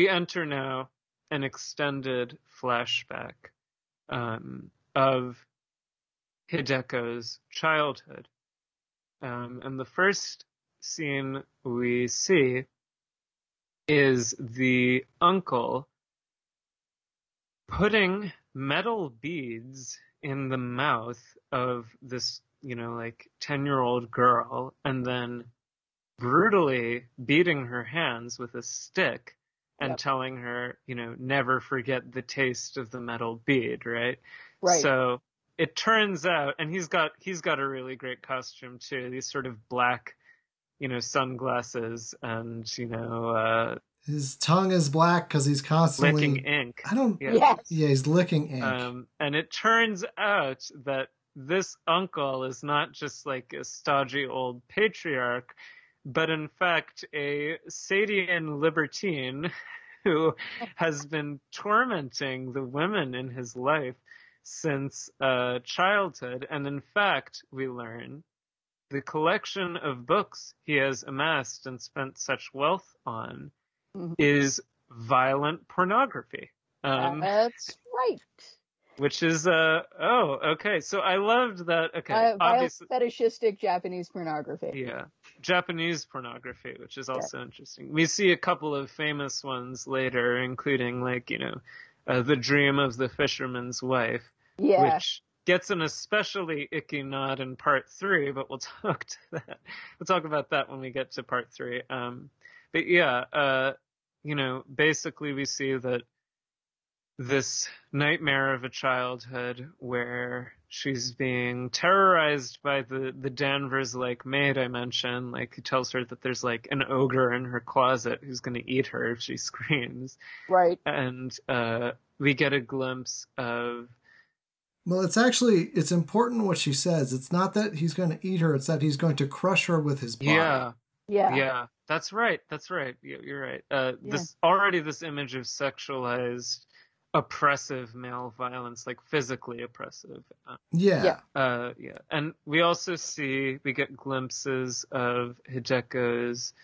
we enter now an extended flashback um, of Hideko's childhood. Um, and the first scene we see is the uncle putting metal beads in the mouth of this, you know, like 10 year old girl and then brutally beating her hands with a stick and Yep. telling her, you know, never forget the taste of the metal bead, right? Right. So it turns out, and he's got he's got a really great costume too. These sort of black, you know, sunglasses and you know, uh, His tongue is black because he's constantly. licking ink. I don't. Yeah. yes. Yeah, he's licking ink. Um, and it turns out that this uncle is not just like a stodgy old patriarch, but in fact a Sadian libertine who has been tormenting the women in his life since uh, childhood. And in fact, we learn the collection of books he has amassed and spent such wealth on Mhm. is violent pornography. Um, That's right. which is uh oh okay so i loved that okay Uh, obviously fetishistic Japanese pornography. yeah japanese pornography which is also interesting. We see a couple of famous ones later including like you know uh, the dream of the fisherman's wife Yeah. which gets an especially icky nod in part three but we'll talk to that. We'll talk about that when we get to part three. Um but yeah uh you know basically we see that this nightmare of a childhood where she's being terrorized by the the Danvers like maid I mentioned, like who tells her that there's like an ogre in her closet who's gonna eat her if she screams. Right. And uh we get a glimpse of well, it's actually it's important what she says. It's not that he's going to eat her; it's that he's going to crush her with his body. yeah, Yeah. yeah, that's right, that's right. You- You're right. Uh Yeah. this already this image of sexualized oppressive male violence, like physically oppressive. Uh, yeah, Yeah. Uh, yeah, and we also see we get glimpses of Hideko's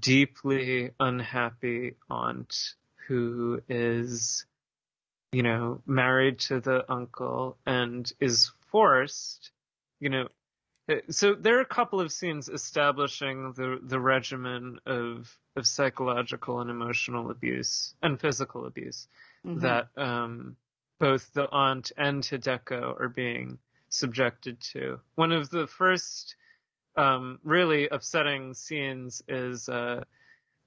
deeply unhappy aunt who is, you know, married to the uncle and is forced, you know. uh, So there are a couple of scenes establishing the the regimen of of psychological and emotional abuse and physical abuse Mhm. that um, both the aunt and Hideko are being subjected to. One of the first um, really upsetting scenes is uh,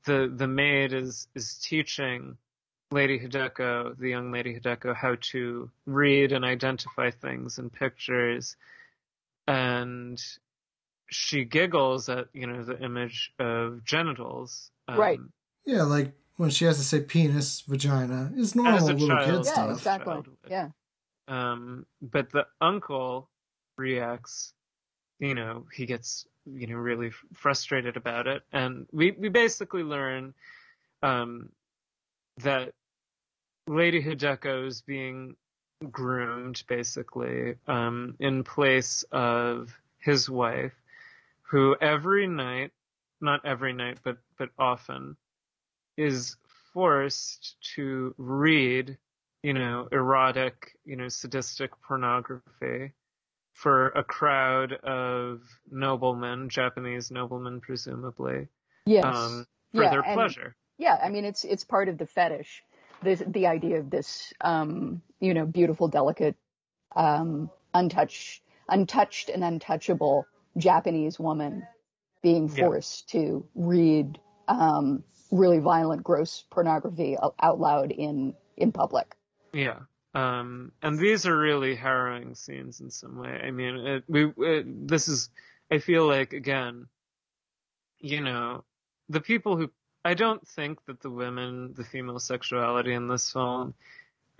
the the maid is is teaching Lady Hideko, the young Lady Hideko, how to read and identify things in pictures, and she giggles at you know the image of genitals. Um, Right. yeah. Like when she has to say penis, vagina is normal little child. kid Yeah, stuff. exactly. Child would. Yeah. Um, but the uncle reacts, you know, he gets, you know, really frustrated about it. And we, we basically learn, um, that Lady Hideko is being groomed basically, um, in place of his wife, who every night, not every night, but, but often, is forced to read you know, erotic, you know, sadistic pornography for a crowd of noblemen, Japanese noblemen, presumably, Yes. um, for Yeah, their pleasure. yeah. I mean, it's it's part of the fetish. The the idea of this, um, you know, beautiful, delicate, um, untouched, untouched and untouchable Japanese woman being Yeah. forced to read um, really violent, gross pornography out loud in in public. Yeah. Um, and these are really harrowing scenes in some way. I mean, it, we, it, this is, I feel like, again, you know, the people who, I don't think that the women, the female sexuality in this film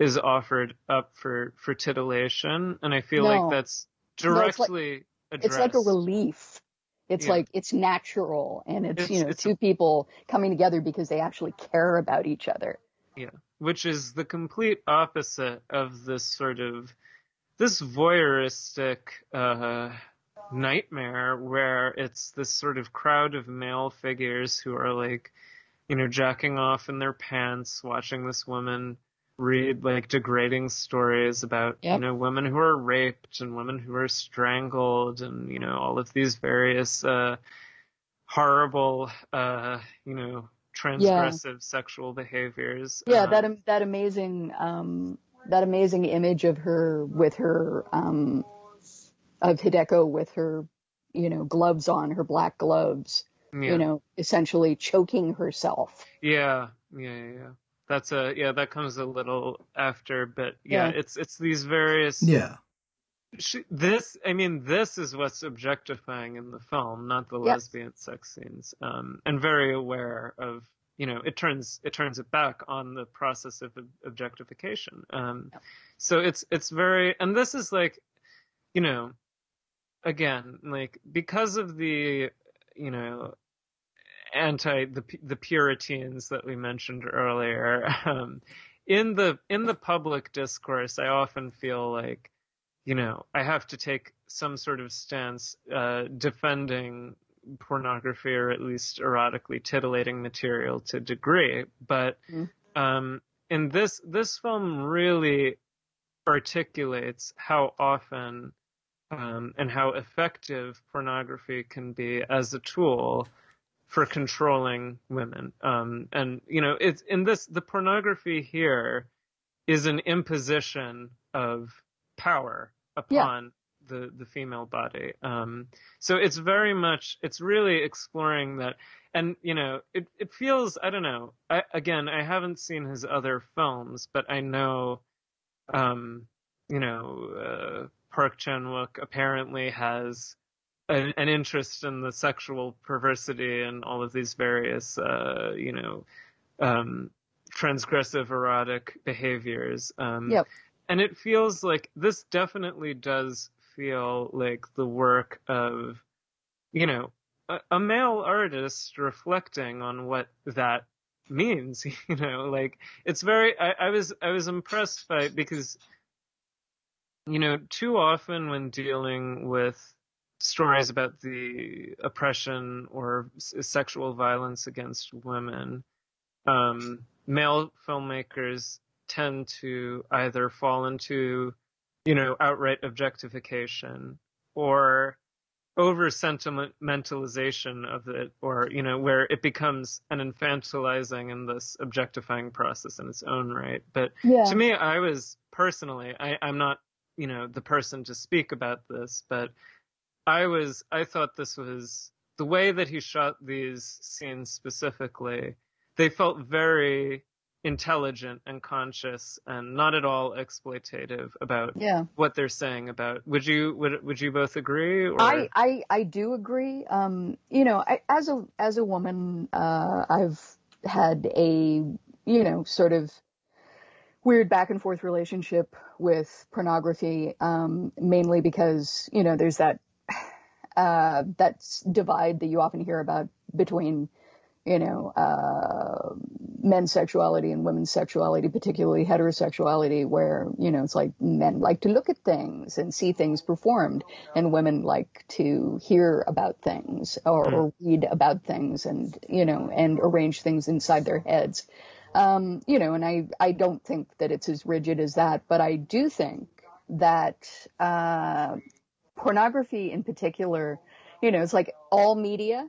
is offered up for, for titillation. And I feel No. like that's No, it's like- directly It's like a relief. It's Yeah. like it's natural and it's, It's- you know it's two people coming together because they actually care about each other. Yeah, which is the complete opposite of this sort of this voyeuristic uh, nightmare where it's this sort of crowd of male figures who are like you know, jacking off in their pants, watching this woman read like degrading stories about Yep. you know women who are raped and women who are strangled and you know all of these various uh horrible uh you know transgressive sexual behaviors Yeah, Um, that that amazing um, that amazing image of her with her um, of Hideko with her you know gloves on, her black gloves, yeah. you know, essentially choking herself. Yeah, yeah, yeah, yeah. That's a yeah. That comes a little after, but yeah, Yeah. it's it's these various. Yeah. She, this, I mean, this is what's objectifying in the film, not the Yep. lesbian sex scenes. Um, and very aware of, you know, it turns it turns it back on the process of objectification. Um, Yep. so it's it's very, and this is like, you know, again, like because of the, you know, anti the the Puritans that we mentioned earlier. Um, in the in the public discourse, I often feel like, you know, I have to take some sort of stance uh, defending pornography or at least erotically titillating material to degree. But Mhm. um, in this this film really articulates how often um, and how effective pornography can be as a tool for controlling women. Um, and you know, it's in this the pornography here is an imposition of power upon the the female body. Um, so it's very much it's really exploring that. And you know, it it feels I don't know. I, again, I haven't seen his other films, but I know, um, you know, uh, Park Chan Wook apparently has an, an interest in the sexual perversity and all of these various, uh, you know, um, transgressive erotic behaviors. Um, Yep. And it feels like this definitely does feel like the work of, you know, a, a male artist reflecting on what that means. You know, like it's very. I, I was I was impressed by because you know, too often when dealing with stories about the oppression or s- sexual violence against women, um, male filmmakers tend to either fall into, you know, outright objectification or over sentimentalization of it, or, you know, where it becomes an infantilizing and this objectifying process in its own right. But Yeah. to me, I was personally, I, I'm not, you know, the person to speak about this, but I was, I thought this was the way that he shot these scenes specifically. They felt very intelligent and conscious and not at all exploitative about Yeah. what they're saying about. Would you, would, would you both agree? Or? I, I, I do agree. Um, you know, I, as a as a woman, uh, I've had a you know sort of weird back and forth relationship with pornography, um, mainly because you know there's that uh, that divide that you often hear about between you know uh, men's sexuality and women's sexuality, particularly heterosexuality, where you know it's like men like to look at things and see things performed, and women like to hear about things or, or read about things and you know and arrange things inside their heads. Um, you know, and I I don't think that it's as rigid as that, but I do think that uh, pornography in particular, you know, it's like all media.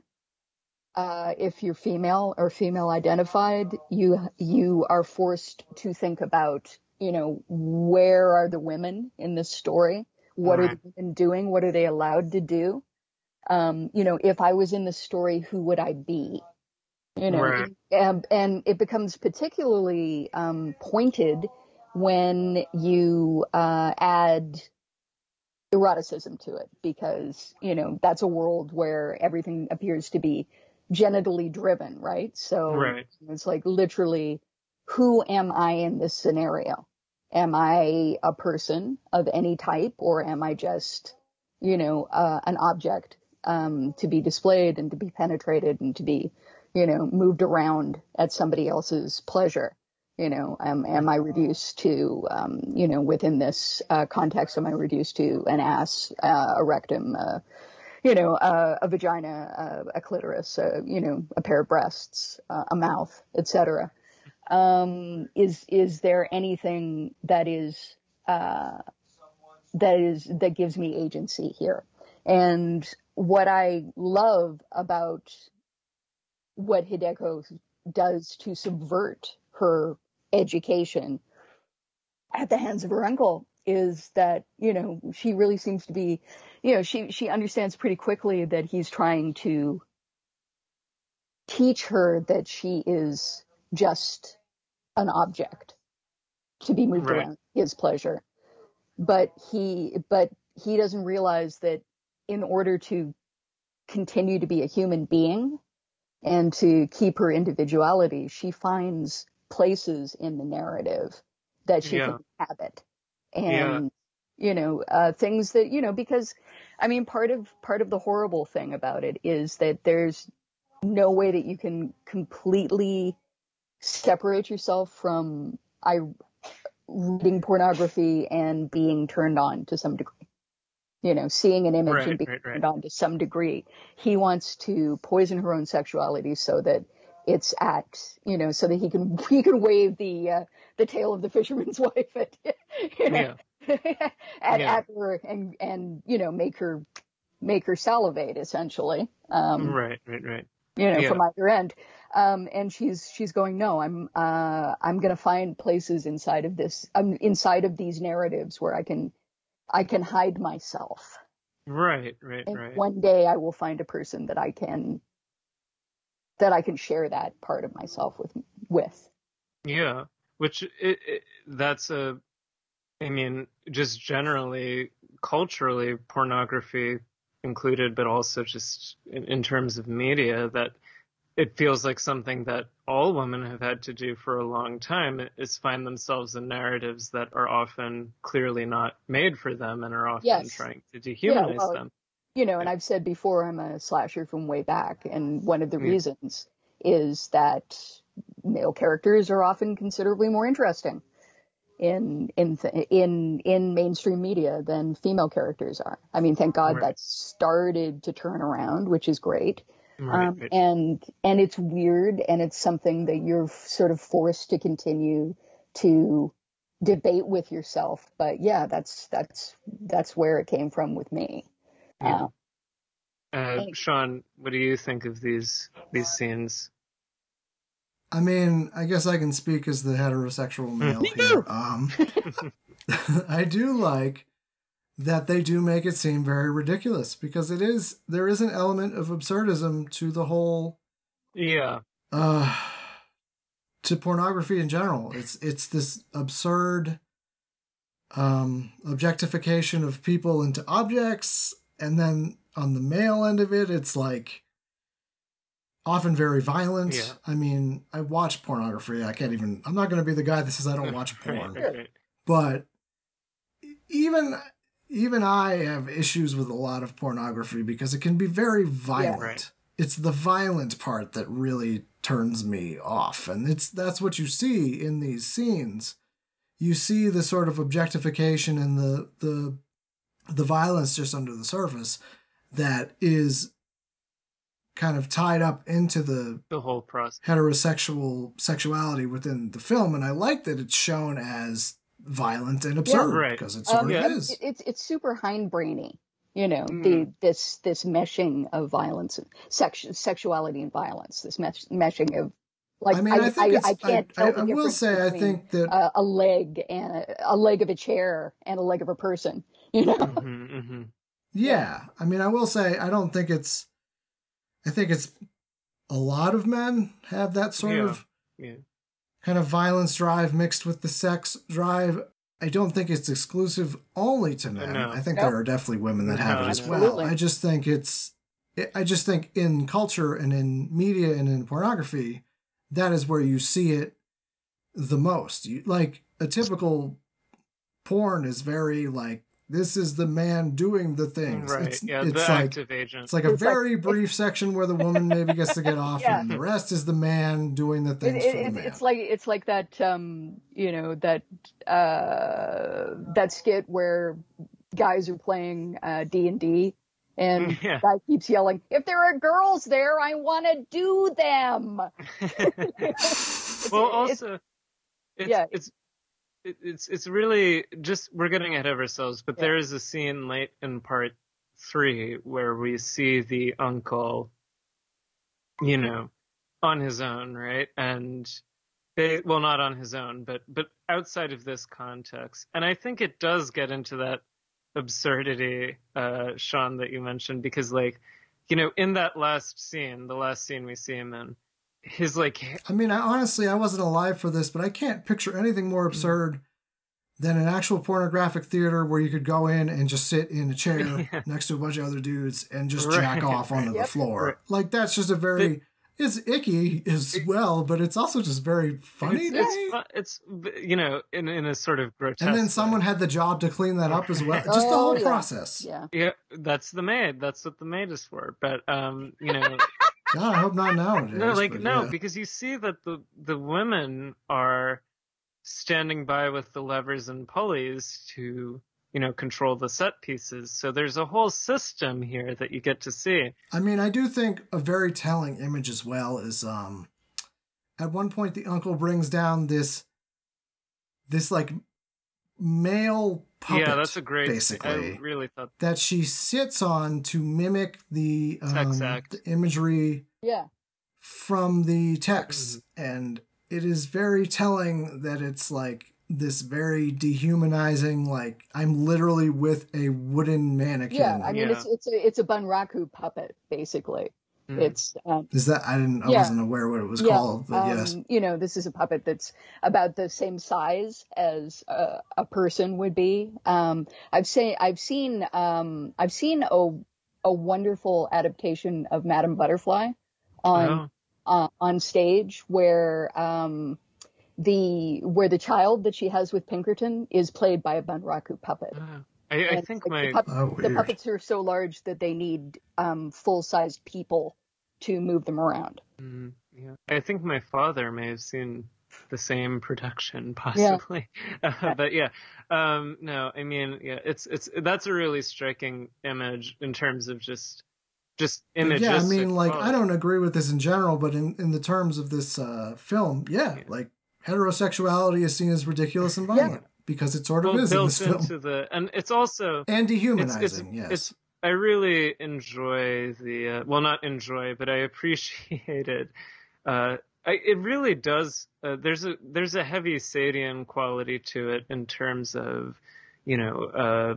Uh, if you're female or female identified, you you are forced to think about, you know, where are the women in this story? What are Right. the women doing? What are they allowed to do? Um, you know, if I was in the story, who would I be? You know, Right. and, and it becomes particularly um, pointed when you uh, add eroticism to it because you know that's a world where everything appears to be genitally driven right? So Right. it's like literally who am i in this scenario? Am i a person of any type or am i just you know uh, an object um, to be displayed and to be penetrated and to be you know moved around at somebody else's pleasure you know, am, am I reduced to, um, you know, within this uh, context, am I reduced to an ass, uh, a rectum, uh, you know, a vagina, a clitoris, you know, a pair of breasts, a mouth, etc. Um, is is there anything that is uh, that is that gives me agency here? And what I love about what Hideko does to subvert her education at the hands of her uncle is that you know she really seems to be you know she she understands pretty quickly that he's trying to teach her that she is just an object to be moved Right. around his pleasure but he but he doesn't realize that in order to continue to be a human being and to keep her individuality she finds places in the narrative that she Yeah. can inhabit and you know uh, things that you know because i mean part of part of the horrible thing about it is that there's no way that you can completely separate yourself from i reading pornography and being turned on to some degree you know seeing an image Right, and being right, right. turned on to some degree he wants to poison her own sexuality so that it's at you know so that he can he can wave the uh, the tail of the fisherman's wife at you know, Yeah. at, Yeah. at her and and you know make her make her salivate essentially um right, right, right. you know Yeah. from either end um and she's she's going no i'm uh i'm going to find places inside of this um inside of these narratives where i can i can hide myself Right, right, and right. one day i will find a person that i can that i can share that part of myself with with Yeah, which it, it, that's a, I mean, just generally culturally, pornography included, but also just in, in terms of media, that it feels like something that all women have had to do for a long time is find themselves in narratives that are often clearly not made for them and are often Yes. trying to dehumanize well, them. You know, and I've said before I'm a slasher from way back, and one of the Yeah. reasons is that male characters are often considerably more interesting in in th- in in mainstream media than female characters are. I mean, thank God Right. that's started to turn around, which is great. Right, Um, and and it's weird, and it's something that you're sort of forced to continue to debate with yourself. But yeah, that's that's that's where it came from with me. Yeah. Uh, Uh. Sean, what do you think of these these scenes? I mean, I guess I can speak as the heterosexual male here. Um, I do like that they do make it seem very ridiculous because it is there is an element of absurdism to the whole Yeah, uh to pornography in general. It's it's this absurd um objectification of people into objects and then on the male end of it it's like often very violent. Yeah. I mean, I watch pornography. I can't even I'm not going to be the guy that says I don't watch porn. right, right. But even even I have issues with a lot of pornography because it can be very violent. Right. It's the violent part that really turns me off. And it's that's what you see in these scenes. You see the sort of objectification and the the the violence just under the surface that is kind of tied up into the The whole process. heterosexual sexuality within the film and I like that it's shown as violent and absurd right. because it's sort Um, of yeah. is. it- It's it's super hindbrainy, you know, Mm. the this this meshing of violence, sex, sexuality and violence, this mesh, meshing of like I mean, I, think it's, I can't I, tell the I will say, I think that uh, a leg and a, a leg of a chair and a leg of a person, you know. hmm hmm Yeah. I mean, I will say I don't think it's I think it's a lot of men have that sort Yeah. of Yeah. kind of violence drive mixed with the sex drive. I don't think it's exclusive only to men. No. I think Nope. there are definitely women that have No, it as absolutely. well. I just think it's I just think in culture and in media and in pornography, that is where you see it the most. You, like a typical porn is very like this is the man doing the things. Right. It's, yeah, it's the like active agent. it's like a It's like- very brief section where the woman maybe gets to get off, Yeah. and the rest is the man doing the It, things it, for the man. it's like it's like that um you know that uh that skit where guys are playing uh D and D And Yeah. guy keeps yelling, if there are girls there, I want to do them. well, it's- also, it's, yeah. it's it, it's it's really just we're getting ahead of ourselves, but Yeah. there is a scene late in part three where we see the uncle, you know, on his own, right? And they well, not on his own, but but outside of this context, and I think it does get into that absurdity, uh, Sean, that you mentioned, because like, you know, in that last scene, the last scene we see him in, his like I mean, I honestly, I wasn't alive for this, but I can't picture anything more Mm-hmm. absurd than an actual pornographic theater where you could go in and just sit in a chair Yeah. next to a bunch of other dudes and just Right, jack off onto the floor. Right. Like that's just a very it's icky as It- well, but it's also just very funny it's, it's, it's you know in in a sort of grotesque. And then way. someone had the job to clean that up as well. Just the Oh, whole yeah. process. Yeah. Yeah, that's the maid. That's what the maid is for. But um, you know, God, I hope not nowadays. no, like but no, yeah. because you see that the the women are standing by with the levers and pulleys to you know control the set pieces. So there's a whole system here that you get to see. I mean, I do think a very telling image as well is um at one point the uncle brings down this this like male puppet yeah, that's a great. basically I really thought. that she sits on to mimic the Sex um, the imagery Yeah. from the text Mm-hmm. and it is very telling that it's like this very dehumanizing like i'm literally with a wooden mannequin Yeah. I mean, Yeah. it's, it's a, it's a Bunraku puppet, basically. Mm. It's, um, is that i didn't i Yeah. wasn't aware what it was Yeah, called but um, yes You know, this is a puppet that's about the same size as a, a person would be. Um, I've seen, I've seen, um, I've seen a, a wonderful adaptation of Madame Butterfly on, Oh, uh, on stage where, um, the, where the child that she has with Pinkerton is played by a Bunraku puppet. oh. I, I think like, my the, pup- Oh, the puppets are so large that they need, um, full-sized people to move them around. Mm, yeah. I think my father may have seen the same production, possibly. Uh, but yeah, um, no, I mean, yeah, it's it's that's a really striking image in terms of just just images yeah, I mean, like, I don't agree with this in general, but in, in the terms of this uh, film, yeah, Yeah. like heterosexuality is seen as ridiculous and violent because it sort of well, is in built this film. into the, and it's also and it's dehumanizing, it's yes. it's. I really enjoy the uh, well, not enjoy, but I appreciated. Uh, I, it really does. Uh, there's a there's a heavy Sadian quality to it in terms of, you know, uh,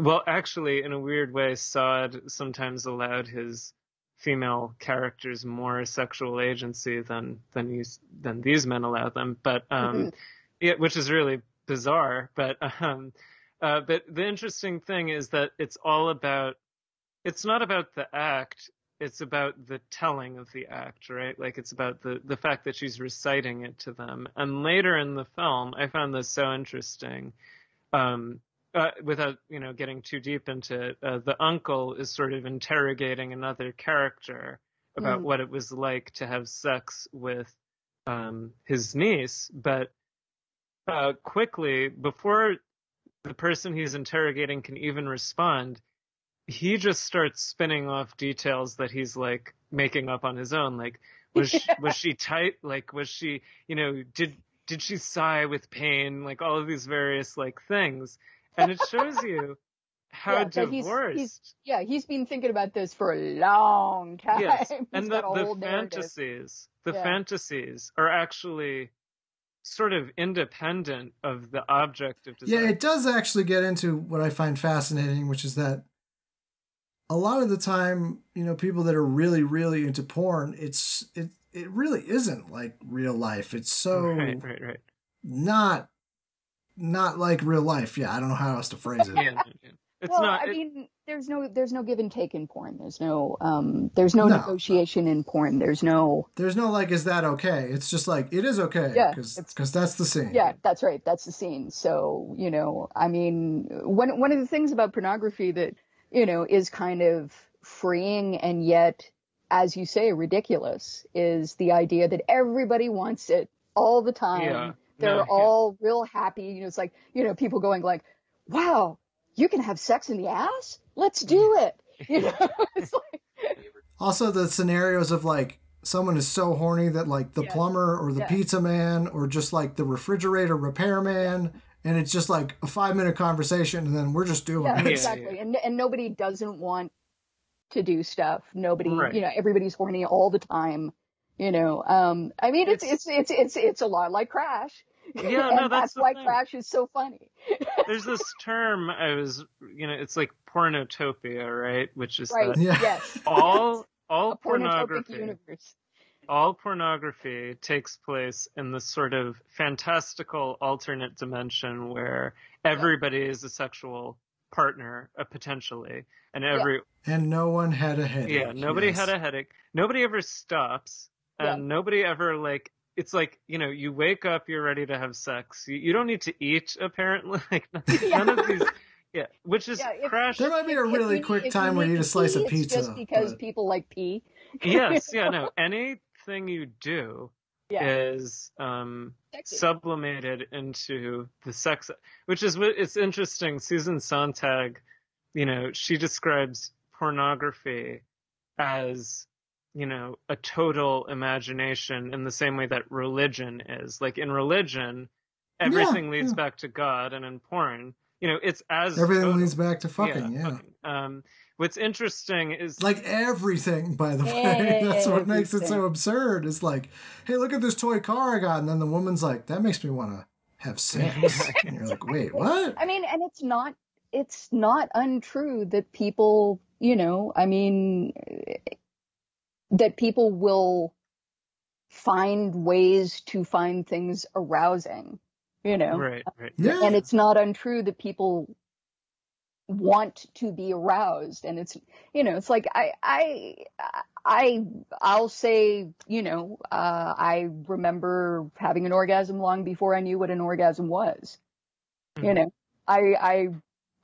well, actually, in a weird way, Sade sometimes allowed his female characters more sexual agency than than these than these men allow them. But um, Mhm. yeah, which is really bizarre. But um, uh, but the interesting thing is that it's all about. It's not about the act. It's about the telling of the act, right? Like it's about the the fact that she's reciting it to them. And later in the film, I found this so interesting. Um, uh, without you know getting too deep into it, uh, the uncle is sort of interrogating another character about Mm. what it was like to have sex with um, his niece, but uh, quickly before the person he's interrogating can even respond, he just starts spinning off details that he's like making up on his own. Like, was she, was she tight? Like, was she, you know, did did she sigh with pain? Like all of these various like things, and it shows you how Yeah, that he's- divorced. he's- Yeah, he's been thinking about this for a long time. yes, and the, the whole narrative. fantasies, the Yeah. fantasies are actually sort of independent of the object of desire. Yeah, it does actually get into what I find fascinating, which is that a lot of the time, you know, people that are really, really into porn, it's it it really isn't like real life. It's so right, right, right. not not like real life. Yeah, I don't know how else to phrase it. Yeah, yeah, yeah. It's well, not. I it- mean, there's no there's no give and take in porn. There's no um there's no, No. negotiation in porn. There's no There's no like, is that okay? It's just like it is okay Yeah, because it's- that's the scene. yeah, that's right. That's the scene. So you know, I mean, one one of the things about pornography that you know is kind of freeing and yet, as you say, ridiculous is the idea that everybody wants it all the time. Yeah. They're No, yeah. all real happy. You know, it's like, you know, people going like, wow, you can have sex in the ass? Let's do it. You know, it's like, Also, the scenarios of like someone is so horny that like the Yeah. plumber or the Yeah. pizza man or just like the refrigerator repairman, and it's just like a five minute conversation, and then we're just doing yeah, it. Exactly. And and nobody doesn't want to do stuff. Nobody, Right. you know, everybody's horny all the time. You know, um, I mean, it's it's it's it's it's a lot like Crash. Yeah, and no, that's the why thing. Crash is so funny. There's this term I was, you know, it's like pornotopia, right? Which is Right? that Yeah. Yes. all all a pornography, universe. all pornography takes place in this sort of fantastical alternate dimension where everybody is a sexual partner, uh, potentially, and every And no one had a headache. yeah, nobody yes. had a headache. Nobody ever stops, and Yeah. nobody ever like. It's like you know, you wake up, you're ready to have sex. You, you don't need to eat, apparently. Like none of these. Yeah, which is Yeah, if- crash. There might be a really you quick if time where you eat a slice pee, of it's pizza. just because but- people like pee. yes, yeah, no. Anything you do Yeah. is um, Sexy. sublimated into the sex, which is what it's interesting. Susan Sontag, you know, she describes pornography as you know a total imagination in the same way that religion is. Like in religion, everything leads yeah. back to God, and in porn, you know, it's as Everything total. leads back to fucking, yeah. fucking. Um, what's interesting is Like everything, by the way. That's what makes it so absurd. It's like, hey, look at this toy car I got. And then the woman's like, that makes me want to have sex. and you're like, wait, what? I mean, and it's not it's not untrue that people, you know, I mean, that people will find ways to find things arousing, you know, right, right. Yeah. and it's not untrue that people want to be aroused and it's you know it's like i i i i'll say you know uh i remember having an orgasm long before i knew what an orgasm was you Mhm. know i i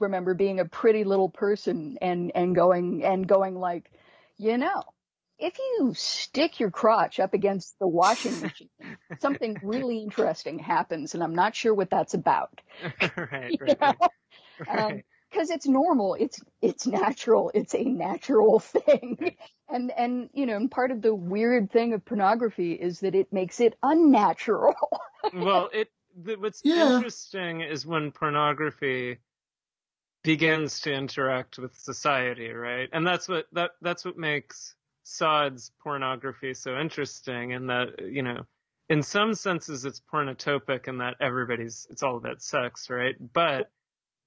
remember being a pretty little person and and going and going like you know if you stick your crotch up against the washing machine something really interesting happens and i'm not sure what that's about. Right, right, right. um, because it's normal. It's it's natural. It's a natural thing. And and you know and part of the weird thing of pornography is that it makes it unnatural. Well, it the, what's Yeah. interesting is when pornography begins to interact with society, right? And that's what that that's what makes Sade's pornography so interesting, in that you know, in some senses, it's pornotopic, in that everybody's it's all about sex, right? But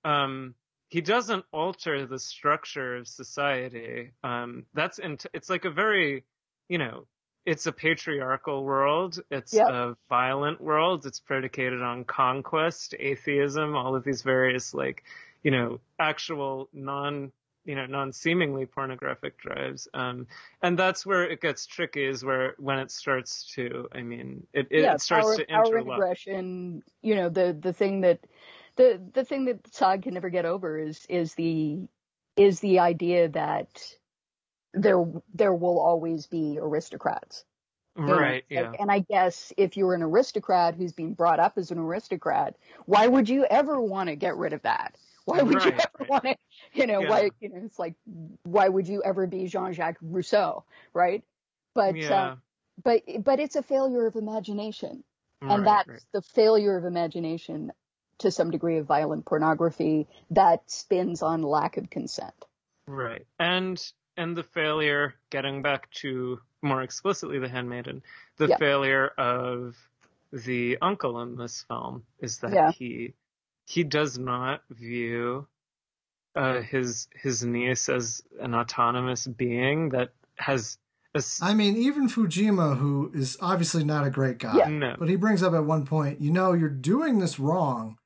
um, he doesn't alter the structure of society. Um, that's in, it's like a very, you know, it's a patriarchal world. It's Yep. a violent world. It's predicated on conquest, atheism, all of these various like, you know, actual non, you know, non-seemingly pornographic drives. Um, and that's where it gets tricky is where, when it starts to, I mean, it, it, yeah starts power, to power and aggression you know the the thing that the the thing that Sade can never get over is is the is the idea that there there will always be aristocrats? Right. Like, Yeah. and I guess if you're an aristocrat who's being brought up as an aristocrat, why would you ever want to get rid of that? Why would you ever right. want to, you know, Yeah. why, you know, it's like, why would you ever be Jean-Jacques Rousseau, right? But, yeah. uh, but, but it's a failure of imagination. right, and that's right. the failure of imagination to some degree of violent pornography that spins on lack of consent. Right. And and the failure, getting back to more explicitly the handmaiden, the Yeah. failure of the uncle in this film is that he he does not view uh, his his niece as an autonomous being that has a s- I mean, even Fujiwara, who is obviously not a great guy, Yeah. no but he brings up at one point, you know, you're doing this wrong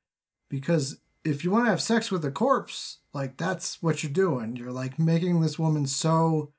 because if you want to have sex with a corpse, like that's what you're doing. You're like making this woman so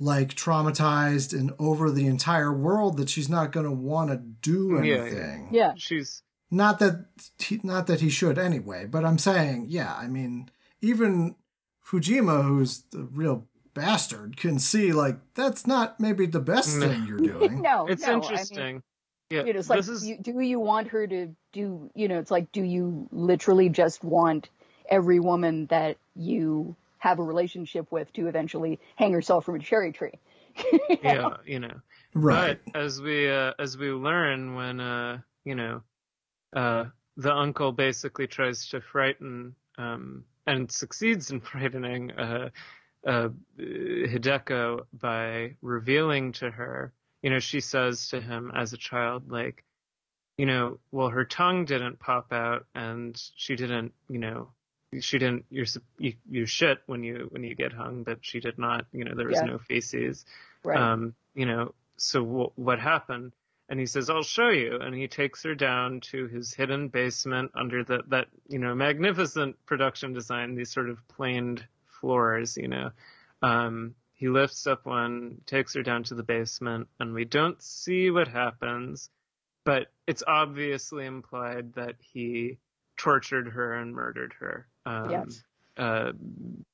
like traumatized and over the entire world that she's not going to want to do Yeah, yeah. anything. Yeah. she's Not that he, not that he should anyway, but I'm saying, yeah, I mean, even Fujiwara, who's the real bastard, can see like that's not maybe the best No. thing you're doing. no, it's no, I mean, interesting. yeah, you know, it's like, this is you, do you want her to do, you know, it's like, do you literally just want every woman that you have a relationship with to eventually hang herself from a cherry tree. yeah, you know. Right. But as we uh, as we learn when uh, you know uh, the uncle basically tries to frighten um, and succeeds in frightening uh, uh, Hideko by revealing to her, you know, she says to him as a child, like, you know, well, her tongue didn't pop out and she didn't, you know, she didn't, you're, you, you shit when you, when you get hung, but she did not, you know, there was Yeah. no feces. Right. Um, you know, so w- what happened? And he says, I'll show you. And he takes her down to his hidden basement under the, that, you know, magnificent production design, these sort of planed floors, you know. Um, he lifts up one, takes her down to the basement, and we don't see what happens, but it's obviously implied that he tortured her and murdered her. Um, Yes. Uh,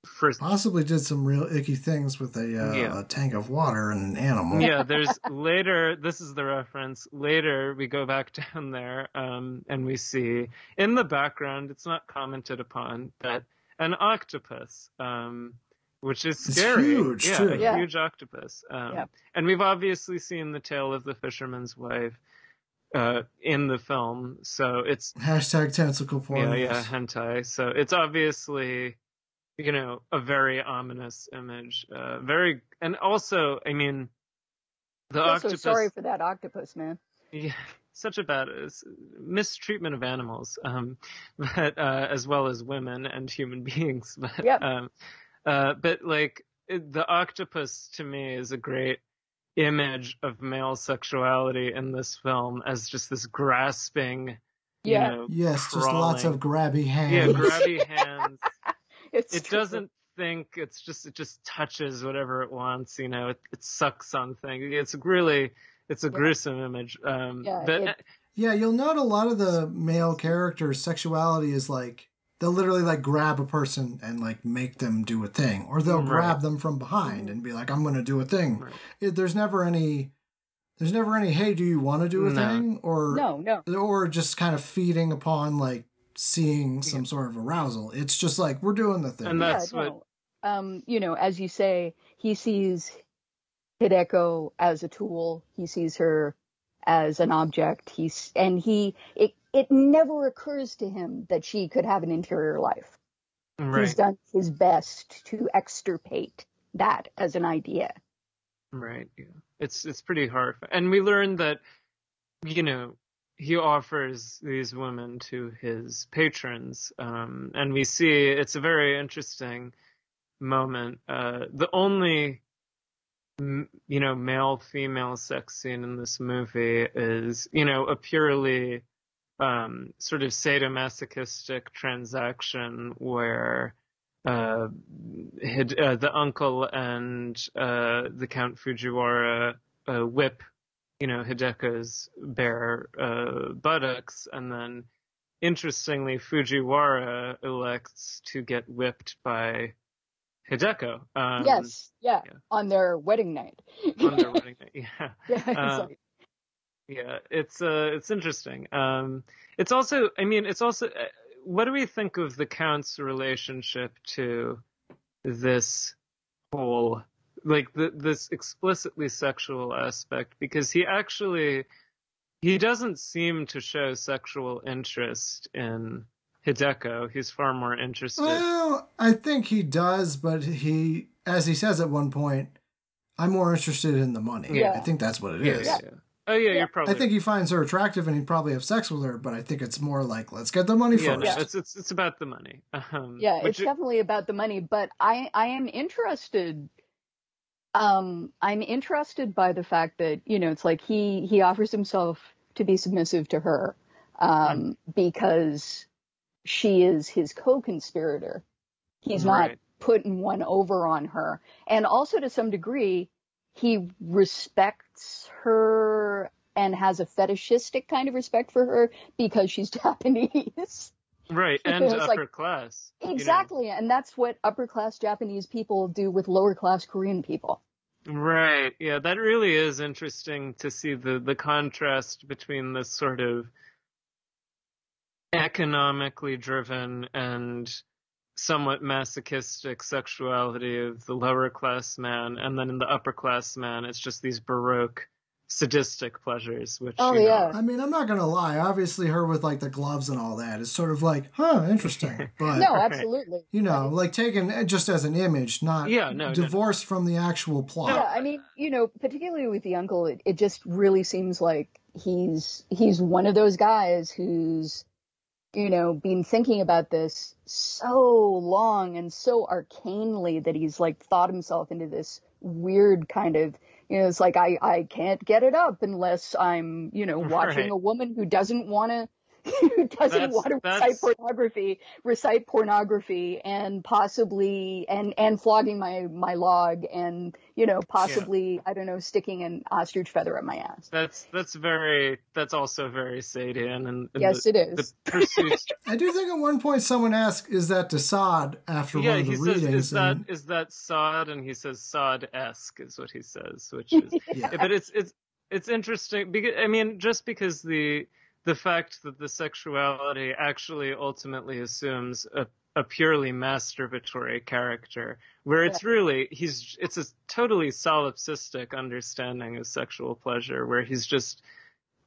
for Possibly did some real icky things with a, uh, Yeah. a tank of water and an animal. yeah, there's later, this is the reference. Later, we go back down there, um, and we see in the background, it's not commented upon, but an octopus, um, which is It's scary. huge, yeah, too. a Yeah. huge octopus. Um, Yeah. and we've obviously seen the tale of the fisherman's wife, uh, in the film. So it's, Hashtag tentacle porn. yeah, yeah, hentai. So it's obviously, you know, a very ominous image. Uh, very, and also, I mean, the I feel so octopus. sorry for that octopus, man. Yeah, such a bad it's mistreatment of animals, um, but uh, as well as women and human beings. But Yep. um, uh, but like it, the octopus to me is a great image of male sexuality in this film as just this grasping, Yeah. you know, Yes, just lots of grabby hands. yeah, grabby hands. It's it true. doesn't think it's just it just touches whatever it wants you know it, it sucks on things it's really it's a Yeah. gruesome image um Yeah, but it- Yeah, you'll note a lot of the male characters' sexuality is like they'll literally like grab a person and like make them do a thing, or they'll Right. grab them from behind and be like, "I'm going to do a thing." Right. It, there's never any, there's never any, "Hey, do you want to do a No. thing?" Or No, no. or just kind of feeding upon like seeing some sort of arousal. It's just like we're doing the thing. And that's yeah, what- no. Um, you know, as you say, he sees Hideko as a tool. He sees her as an object. He's and he it it never occurs to him that she could have an interior life. right He's done his best to extirpate that as an idea. Right. Yeah. It's it's pretty horrifying. And we learn that, you know, he offers these women to his patrons, um, and we see it's a very interesting moment. Uh, the only, you know, male female sex scene in this movie is, you know, a purely um, sort of sadomasochistic transaction where uh, hid, uh, the uncle and uh, the Count Fujiwara uh, whip, you know, Hideko's bare uh, buttocks, and then interestingly, Fujiwara elects to get whipped by Hideko. Um, yes, yeah, yeah. on their wedding night. on their wedding night. Yeah. yeah, it's Uh, like- Yeah, it's uh, it's interesting. Um, it's also, I mean, it's also, uh, what do we think of the Count's relationship to this whole, like the, this explicitly sexual aspect? Because he actually, he doesn't seem to show sexual interest in Hideko. He's far more interested. Well, I think he does, but he, as he says at one point, I'm more interested in the money. Yeah. I think that's what it is. yeah, yeah. Oh yeah, Yeah. you're probably. I think he finds her attractive and he'd probably have sex with her, but I think it's more like, let's get the money yeah, first. no, it's it's it's about the money. Um, yeah, it's it- definitely about the money, but I I am interested. Um, I'm interested by the fact that you know it's like he he offers himself to be submissive to her, um, because she is his co-conspirator. He's not putting one over on her, and also to some degree, he respects her and has a fetishistic kind of respect for her because she's Japanese. Right, and It's like- upper class. you know. Exactly, and that's what upper class Japanese people do with lower class Korean people. Right. Yeah, that really is interesting to see the the contrast between this sort of economically driven and somewhat masochistic sexuality of the lower class man, and then in the upper class man, it's just these baroque sadistic pleasures, which Oh, you know, yeah. I mean, I'm not gonna lie. Obviously, her with like the gloves and all that is sort of like, huh, interesting. But No, absolutely. you know, like taken eh, just as an image, not Yeah, no, no. divorced from the actual plot. Yeah, I mean, you know, particularly with the uncle, it, it just really seems like he's he's one of those guys who's, you know, been thinking about this so long and so arcanely that he's like thought himself into this weird kind of, you know, it's like I I can't get it up unless I'm, you know, watching Right. a woman who doesn't want to. Who doesn't That's- want to recite pornography, recite pornography, and possibly and and flogging my my log, and you know possibly I don't know sticking an ostrich feather up my ass. That's that's very that's also very Sadian and, and Yes, the, it is. pursuit. I do think at one point someone asked, "Is that de Sade?" After yeah, one of the he says, readings, "Is that and is that Sade?" And he says, "Sod-esque" is what he says, which is. yeah. but it's it's it's interesting because I mean, just because the the fact that the sexuality actually ultimately assumes a a purely masturbatory character, where it's really he's it's a totally solipsistic understanding of sexual pleasure, where he's just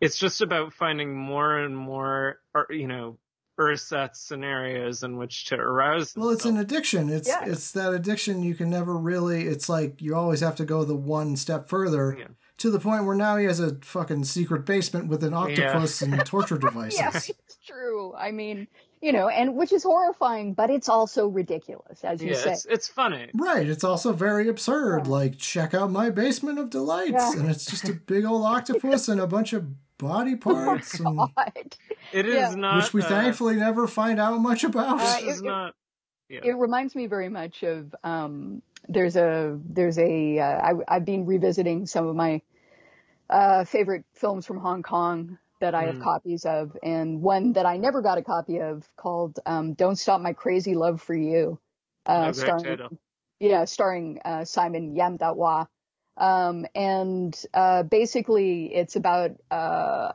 it's just about finding more and more, or, you know, ersatz scenarios in which to arouse. Well, it's an addiction. It's Yeah. it's that addiction you can never really. It's like you always have to go the one step further Yeah. to the point where now he has a fucking secret basement with an octopus and torture devices. Yeah, it's true. I mean, you know, and which is horrifying, but it's also ridiculous, as you yeah, say. it's it's funny. Right. It's also very absurd. Like, check out my basement of delights, Yeah. and it's just a big old octopus and a bunch of body parts, and, God. It is Yeah. not. which we uh, thanfully never find out much about. Uh, This is it- not. Yeah. it reminds me very much of um there's a there's a uh, I, I've been revisiting some of my uh favorite films from Hong Kong that I have Mm. copies of and one that I never got a copy of called um Don't Stop My Crazy Love for You uh Oh, starring yeah starring uh Simon Yam Da Hua um and uh basically it's about uh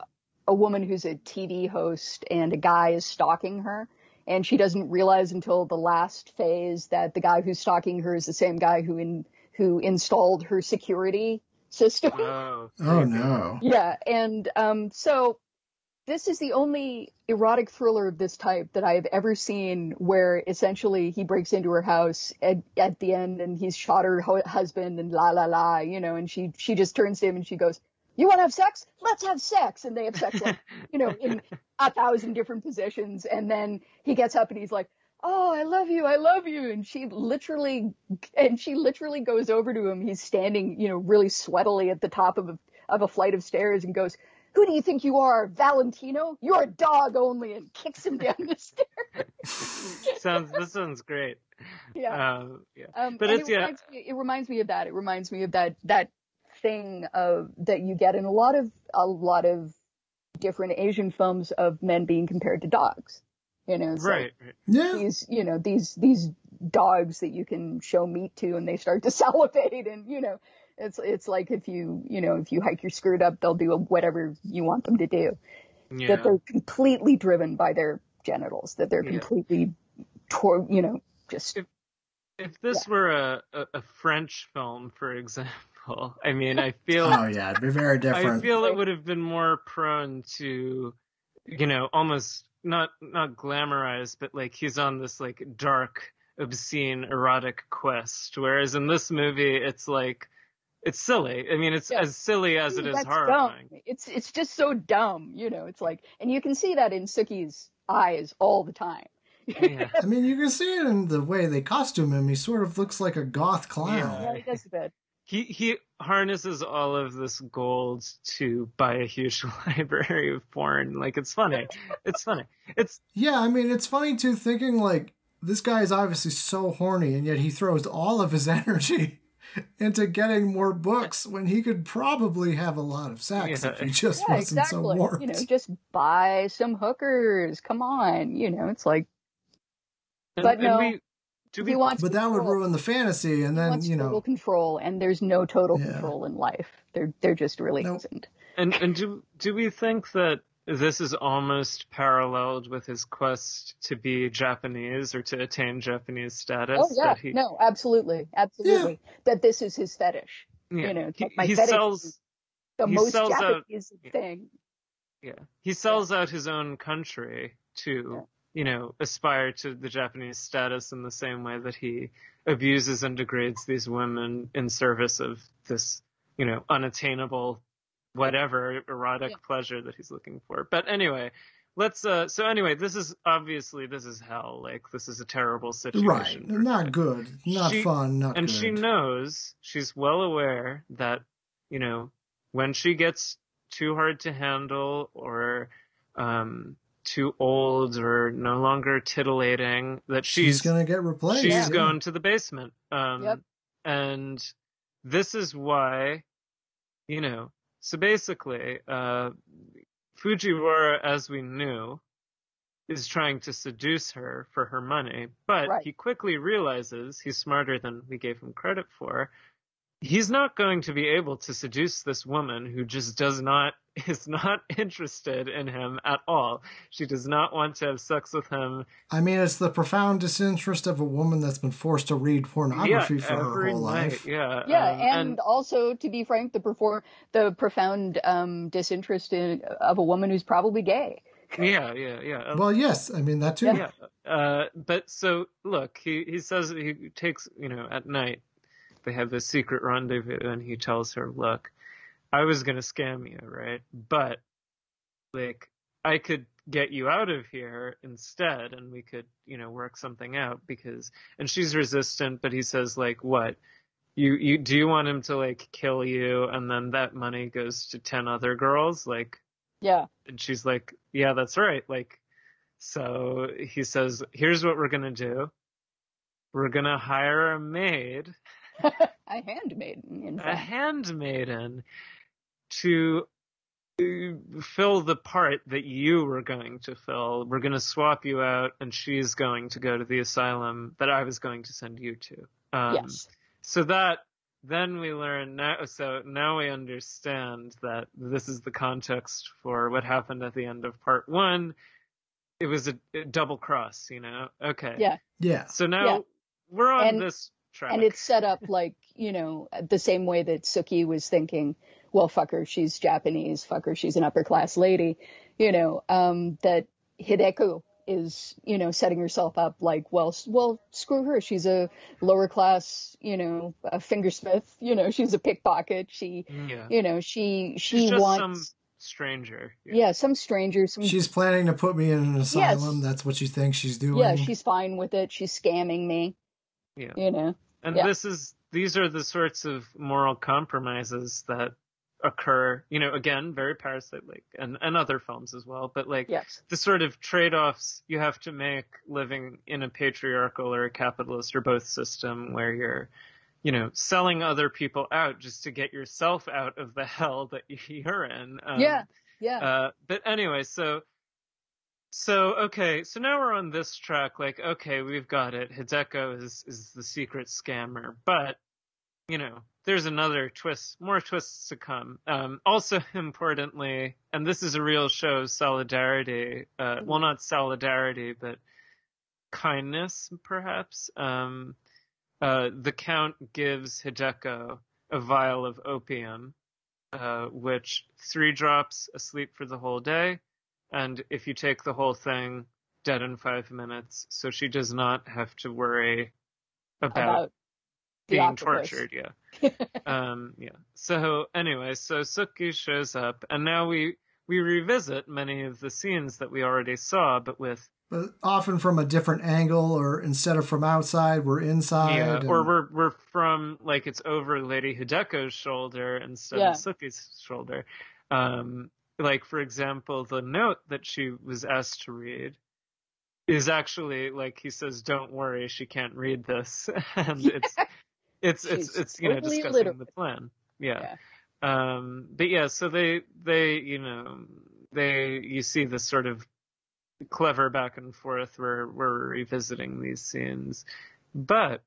a woman who's a TV host and a guy is stalking her and she doesn't realize until the last phase that the guy who's stalking her is the same guy who in who installed her security system. Oh, oh no! yeah, and um, so this is the only erotic thriller of this type that I have ever seen where essentially he breaks into her house at, at the end and he's shot her hu- husband and la la la, you know, and she she just turns to him and she goes, "You want to have sex? Let's have sex." And they have sex like, you know, in a thousand different positions and then he gets up and he's like, "Oh, I love you. I love you." And she literally and she literally goes over to him. He's standing, you know, really sweatily at the top of a, of a flight of stairs and goes, "Who do you think you are, Valentino? You're a dog only," and kicks him down the stairs. sounds this sounds great. yeah. Um, yeah. Um, but it's- it yeah. reminds, me, it reminds me of that. It reminds me of that that thing of that you get in a lot of a lot of different Asian films of men being compared to dogs. You know, it's like, Right. right. Yeah, these you know these these dogs that you can show meat to and they start to salivate and you know it's it's like if you you know if you hike your skirt up they'll do whatever you want them to do Yeah. that they're completely driven by their genitals that they're Yeah. completely tor- you know just If- If this were a, a, a French film, for example, I mean, I feel oh yeah, it'd be very different. I feel it would have been more prone to, you know, almost not not glamorized, but like he's on this like dark, obscene, erotic quest. Whereas in this movie, it's like it's silly. I mean, it's Yeah. as silly as it is That's horrifying. dumb. It's it's just so dumb, you know. It's like, and you can see that in Suki's eyes all the time. Yeah. I mean, you can see it in the way they costume him. He sort of looks like a goth clown. Yeah, he does a bit. He he harnesses all of this gold to buy a huge library of porn. Like it's funny. It's funny. It's Yeah, I mean, it's funny too, thinking like this guy is obviously so horny, and yet he throws all of his energy into getting more books when he could probably have a lot of sex Yeah. if he just Yeah, wasn't so warped. You know, just buy some hookers. Come on, you know. It's like and, But and no, we do we he wants but that would ruin the fantasy, and He then wants you total know, control, and there's no total Yeah. control in life. There, there just really Nope. isn't. And and do do we think that this is almost paralleled with his quest to be Japanese or to attain Japanese status. Oh yeah, he, no, absolutely, absolutely. That this is his fetish. yeah, You know, he, my he fetish sells. is the he most sells out- Japanese yeah. thing. Yeah, he sells out his own country to, Yeah. you know, aspire to the Japanese status in the same way that he abuses and degrades these women in service of this, you know, unattainable, whatever erotic Yeah. pleasure that he's looking for. But anyway, let's. uh So anyway, this is obviously this is hell. Like this is a terrible Right. situation. for Not him. good. Not She- fun. Not and good. she knows she's well aware that you know when she gets too hard to handle or um too old or no longer titillating that she's, she's gonna get replaced. she's yeah. going to the basement um Yep. and this is why you know so basically uh Fujiwara as we knew is trying to seduce her for her money but Right. he quickly realizes he's smarter than we gave him credit for he's not going to be able to seduce this woman who just does not is not interested in him at all she does not want to have sex with him I mean, it's the profound disinterest of a woman that's been forced to read pornography yeah, for her whole night. life. Yeah, Yeah, um, and, also to be frank, the perform the profound um, disinterest in, of a woman who's probably gay. yeah, yeah, yeah. Well, yes, I mean that too. yeah. Uh, but so look, he he says he takes you know at night they have this secret rendezvous and he tells her, look, I was gonna scam you, right? But like I could get you out of here instead and we could you know work something out because and she's resistant but he says like what you you do you want him to like kill you and then that money goes to 10 other girls like Yeah, and she's like, yeah, that's right. Like, so he says, here's what we're going to do. We're going to hire a maid, a handmaiden, in a handmaiden to uh, fill the part that you were going to fill. We're going to swap you out and she's going to go to the asylum that I was going to send you to. Um, yes. so that then we learn now so now we understand that this is the context for what happened at the end of part one it was a, a double cross you know okay Yeah. Yeah. so now Yeah. we're on And- this track And it's set up like, you know, the same way that Suki was thinking, well, fuck her, she's Japanese, fuck her, she's an upper class lady, you know, um, that Hideko is, you know, setting herself up like, well, well, screw her, she's a lower class, you know, a fingersmith, you know, she's a pickpocket, she, yeah. you know, she, she's she just wants, some stranger yeah, some stranger, some, She's planning to put me in an asylum. That's what she thinks she's doing. yeah, she's fine with it, she's scamming me, yeah you know, and yeah. this is these are the sorts of moral compromises that occur you know again very parasite like and, and other films as well but like yes. the sort of trade-offs you have to make living in a patriarchal or a capitalist or both system where you're you know selling other people out just to get yourself out of the hell that you're in um, yeah, yeah. uh, but anyway so so okay so now we're on this track like okay we've got it. Hideko is is the secret scammer but you know there's another twist more twists to come. Um also importantly and this is a real show of solidarity uh well not solidarity but kindness perhaps. Um uh the count gives hideko a vial of opium uh which three drops asleep for the whole day and if you take the whole thing dead in five minutes so she does not have to worry about, about being octopus. tortured yeah um yeah so anyway so suki shows up and now we we revisit many of the scenes that we already saw but with But often from a different angle, or instead of from outside, we're inside. yeah and- or we're we're from like it's over lady hideko's shoulder instead Yeah. of suki's shoulder um like for example the note that she was asked to read is actually like he says don't worry she can't read this. And it's it's it's She's it's you know totally discussing illiterate. the plan. Yeah. um but yeah so they they you know they you see this sort of clever back and forth where we're revisiting these scenes. But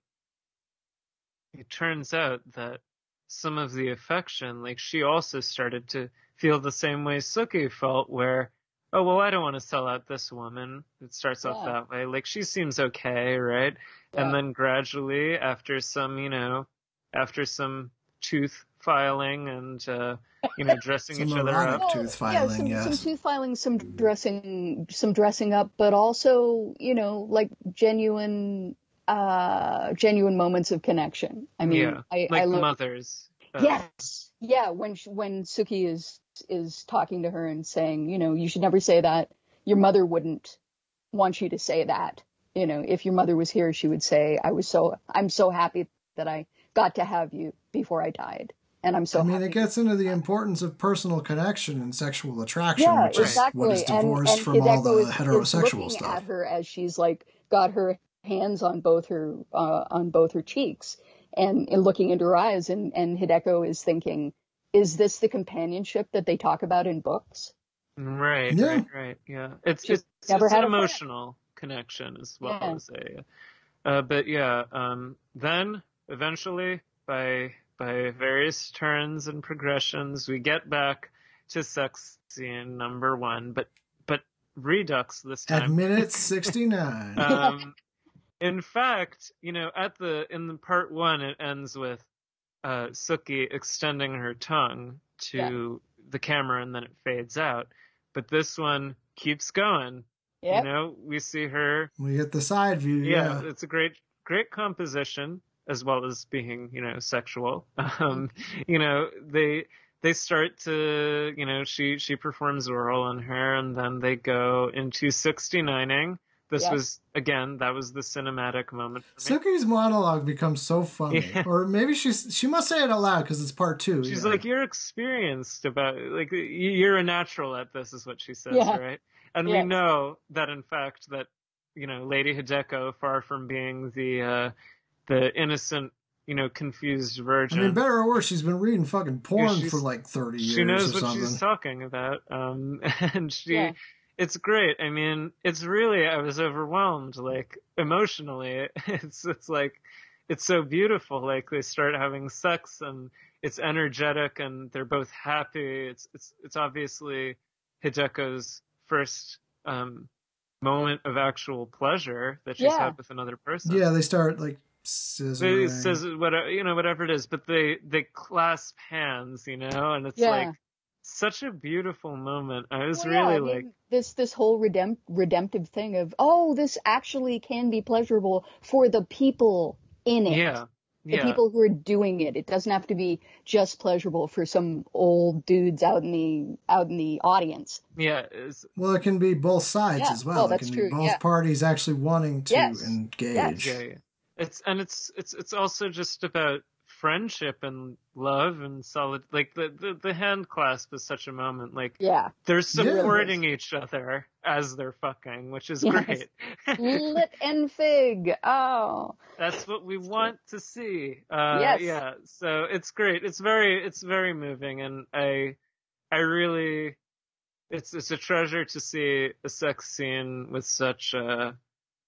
it turns out that some of the affection like she also started to feel the same way suki felt where oh well, I don't want to sell out this woman. It starts off that way. Like she seems okay, right? And then gradually, after some, you know, after some tooth filing and uh, you know dressing Some each other erotic up. tooth yeah, filing, some, yes. some tooth filing, some dressing, some dressing up, but also, you know, like genuine, uh, genuine moments of connection. I mean, yeah, I, like I love, mothers. Uh, yes, yeah. When sh when Suki is is talking to her and saying, you know, you should never say that. Your mother wouldn't want you to say that. You know, if your mother was here, she would say, "I was so, I'm so happy that I got to have you before I died." And I'm so I mean, happy it gets into the importance of personal connection and sexual attraction, Yeah, which is what is divorced and, and from all the is, heterosexual is looking stuff. at her as she's like got her hands on both her uh, on both her cheeks and, and looking into her eyes, and and Hideko is thinking, is this the companionship that they talk about in books? Right, Yeah. right, right. Yeah, it's She's it's, never it's an had friend. emotional connection as well Yeah. as a. Uh, but yeah, um, then eventually by by various turns and progressions, we get back to sex scene number one, but but redux this time. At time. minute 69. um, in fact, you know, at the in the part one, it ends with uh, Suki extending her tongue to the camera, and then it fades out. But this one keeps going. Yep. You know, we see her. we get the side view, Yeah, yeah. it's a great, great composition as well as being, you know, sexual. Um, you know, they they start to, you know, she she performs oral on her, and then they go into 69ing. This Yes. was again, that was the cinematic moment. For. Suki's monologue becomes so funny. Yeah. Or maybe she's she must say it aloud because it's part two. She's yeah. like, "You're experienced about like you're a natural at this," is what she says, Yeah. right? And Yes. we know that in fact that you know Lady Hideko, far from being the uh, the innocent, you know, confused virgin. I mean, better or worse, she's been reading fucking porn she's- for like 30 years she knows or what something. she's talking about, um, and she. Yeah. It's great. I mean, it's really I was overwhelmed, like emotionally. It's it's like it's so beautiful. Like they start having sex and it's energetic and they're both happy. It's it's it's obviously Hideko's first um moment of actual pleasure that she's Yeah. had with another person. Yeah, they start like They scissoring. says whatever you know whatever it is, but they they clasp hands, you know, and it's Yeah. like such a beautiful moment. I was Well, yeah, really I mean, like this this whole redemp- redemptive thing of oh, this actually can be pleasurable for the people in it. yeah. the Yeah. people who are doing it. It doesn't have to be just pleasurable for some old dudes out in the out in the audience. yeah, it's, Well, it can be both sides Yeah, as well. well, it that's can true, be both yeah. parties actually wanting to Yes, engage. yeah, yeah. It's and it's it's it's also just about friendship and love and solid like the, the the hand clasp is such a moment like Yeah, they're Yeah. supporting each other as they're fucking which is Yes. great lit and fig. Oh, that's what we want to see uh Yes. yeah so it's great it's very it's very moving and i i really it's it's a treasure to see a sex scene with such uh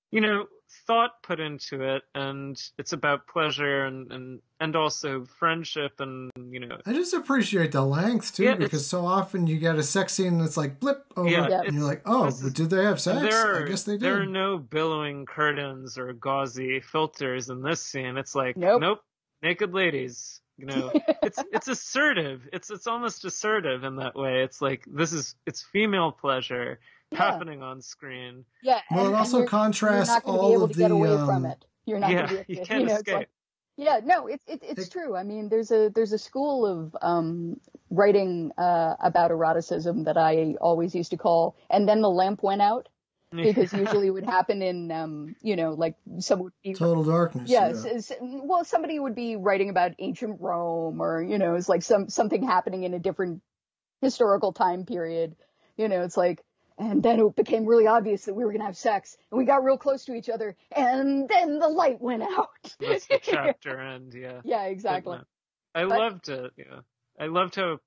you know thought put into it and it's about pleasure and and and also friendship and you know I just appreciate the length too, Yeah, because so often you get a sex scene that's like blip over, Yeah, and you're like, oh, is- but did they have sex? There are, I guess they did. There are no billowing curtains or gauzy filters in this scene. It's like, Nope. naked ladies. You know, it's it's assertive. It's it's almost assertive in that way. It's like this is it's female pleasure Yeah. happening on screen. yeah. well, and- it also you're, you're contrasts not going to all be able of to the get away um, from it. You're not yeah, going to be. you can't know, it's escape. like- yeah, no, it's it, it's It- true. I mean, there's a there's a school of um, writing uh, about eroticism that I always used to call, and then the lamp went out because usually it would happen in um, you know like someone would be Total darkness. Yes, yeah. it's- well, somebody would be writing about ancient Rome, or you know, it's like some something happening in a different historical time period. You know, it's like, and then it became really obvious that we were gonna have sex, and we got real close to each other, and then the light went out. That's the chapter end. Yeah. yeah, exactly. I But- loved it. Yeah. I loved how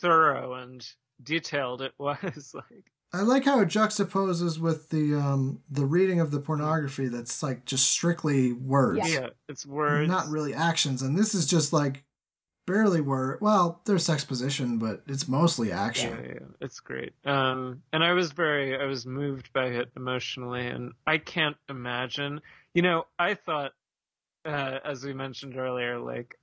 thorough and detailed it was. like. I like how it juxtaposes with the um the reading of the pornography that's like just strictly words. Yeah. Yeah, it's words. Not really actions. And this is just like barely were Well, there's exposition, but it's mostly action. Yeah, yeah, it's great. Um, and I was very, I was moved by it emotionally, and I can't imagine. You know, I thought, uh, as we mentioned earlier, like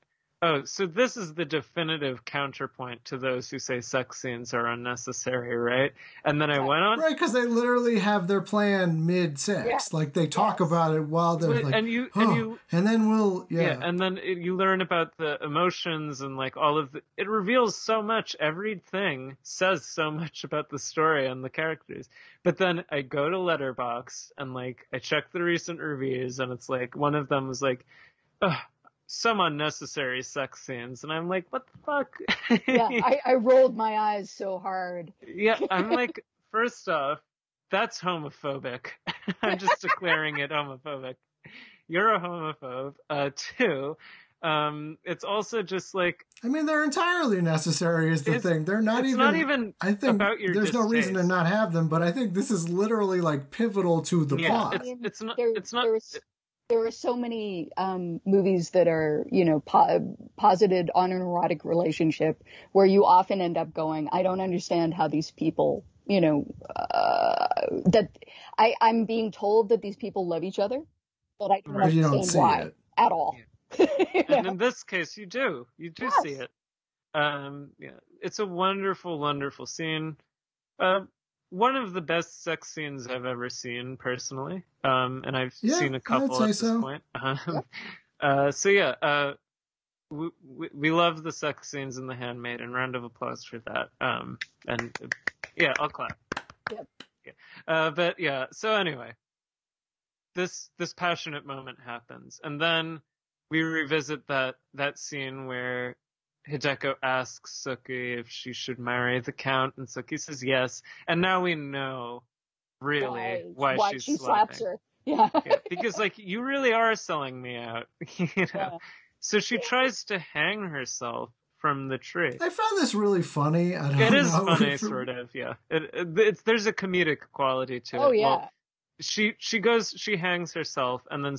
Oh, so this is the definitive counterpoint to those who say sex scenes are unnecessary, right? And then I went on, right? Because they literally have their plan mid sex, yeah. like they talk yes. about it while they're like, and you, oh, and you, and then we'll, yeah, yeah and then it, you learn about the emotions and like all of the. It reveals so much. Everything says so much about the story and the characters. But then I go to Letterboxd and like I check the recent reviews, and it's like one of them was like. Ugh, some unnecessary sex scenes, and I'm like, what the fuck? yeah, I, I rolled my eyes so hard. yeah, I'm like, first off, that's homophobic. I'm just declaring it homophobic. You're a homophobe. Uh, two, um, it's also just like I mean, they're entirely necessary. Is the thing? They're not even. Not even. I think there's distaste. no reason to not have them, but I think this is literally like pivotal to the yeah, plot. It's, it's not. There, it's not there are so many um, movies that are, you know, po- posited on an erotic relationship where you often end up going, I don't understand how these people, you know, uh, that I, I'm being told that these people love each other, but I don't right. understand why it. at all. Yeah. and in this case, you do, you do yes. see it. Um, yeah, it's a wonderful, wonderful scene. Uh, one of the best sex scenes I've ever seen personally. Um, and I've yeah, seen a couple at this so. point. Um, uh, so yeah, uh, we, we, we love the sex scenes in The Handmaiden. Round of applause for that. Um, and yeah, I'll clap. Yep. Yeah. Uh, but yeah, so anyway, this, this passionate moment happens. And then we revisit that, that scene where Hideko asks Sookie if she should marry the Count, and Sookie says yes. And now we know really right. why, why she's she slaps her. Yeah. yeah. Because like you really are selling me out. you know? Yeah. So she tries to hang herself from the tree. I found this really funny. I don't it is know. funny, sort of. Yeah. It, it, it's there's a comedic quality to oh, it. Oh yeah. Well, she she goes she hangs herself and then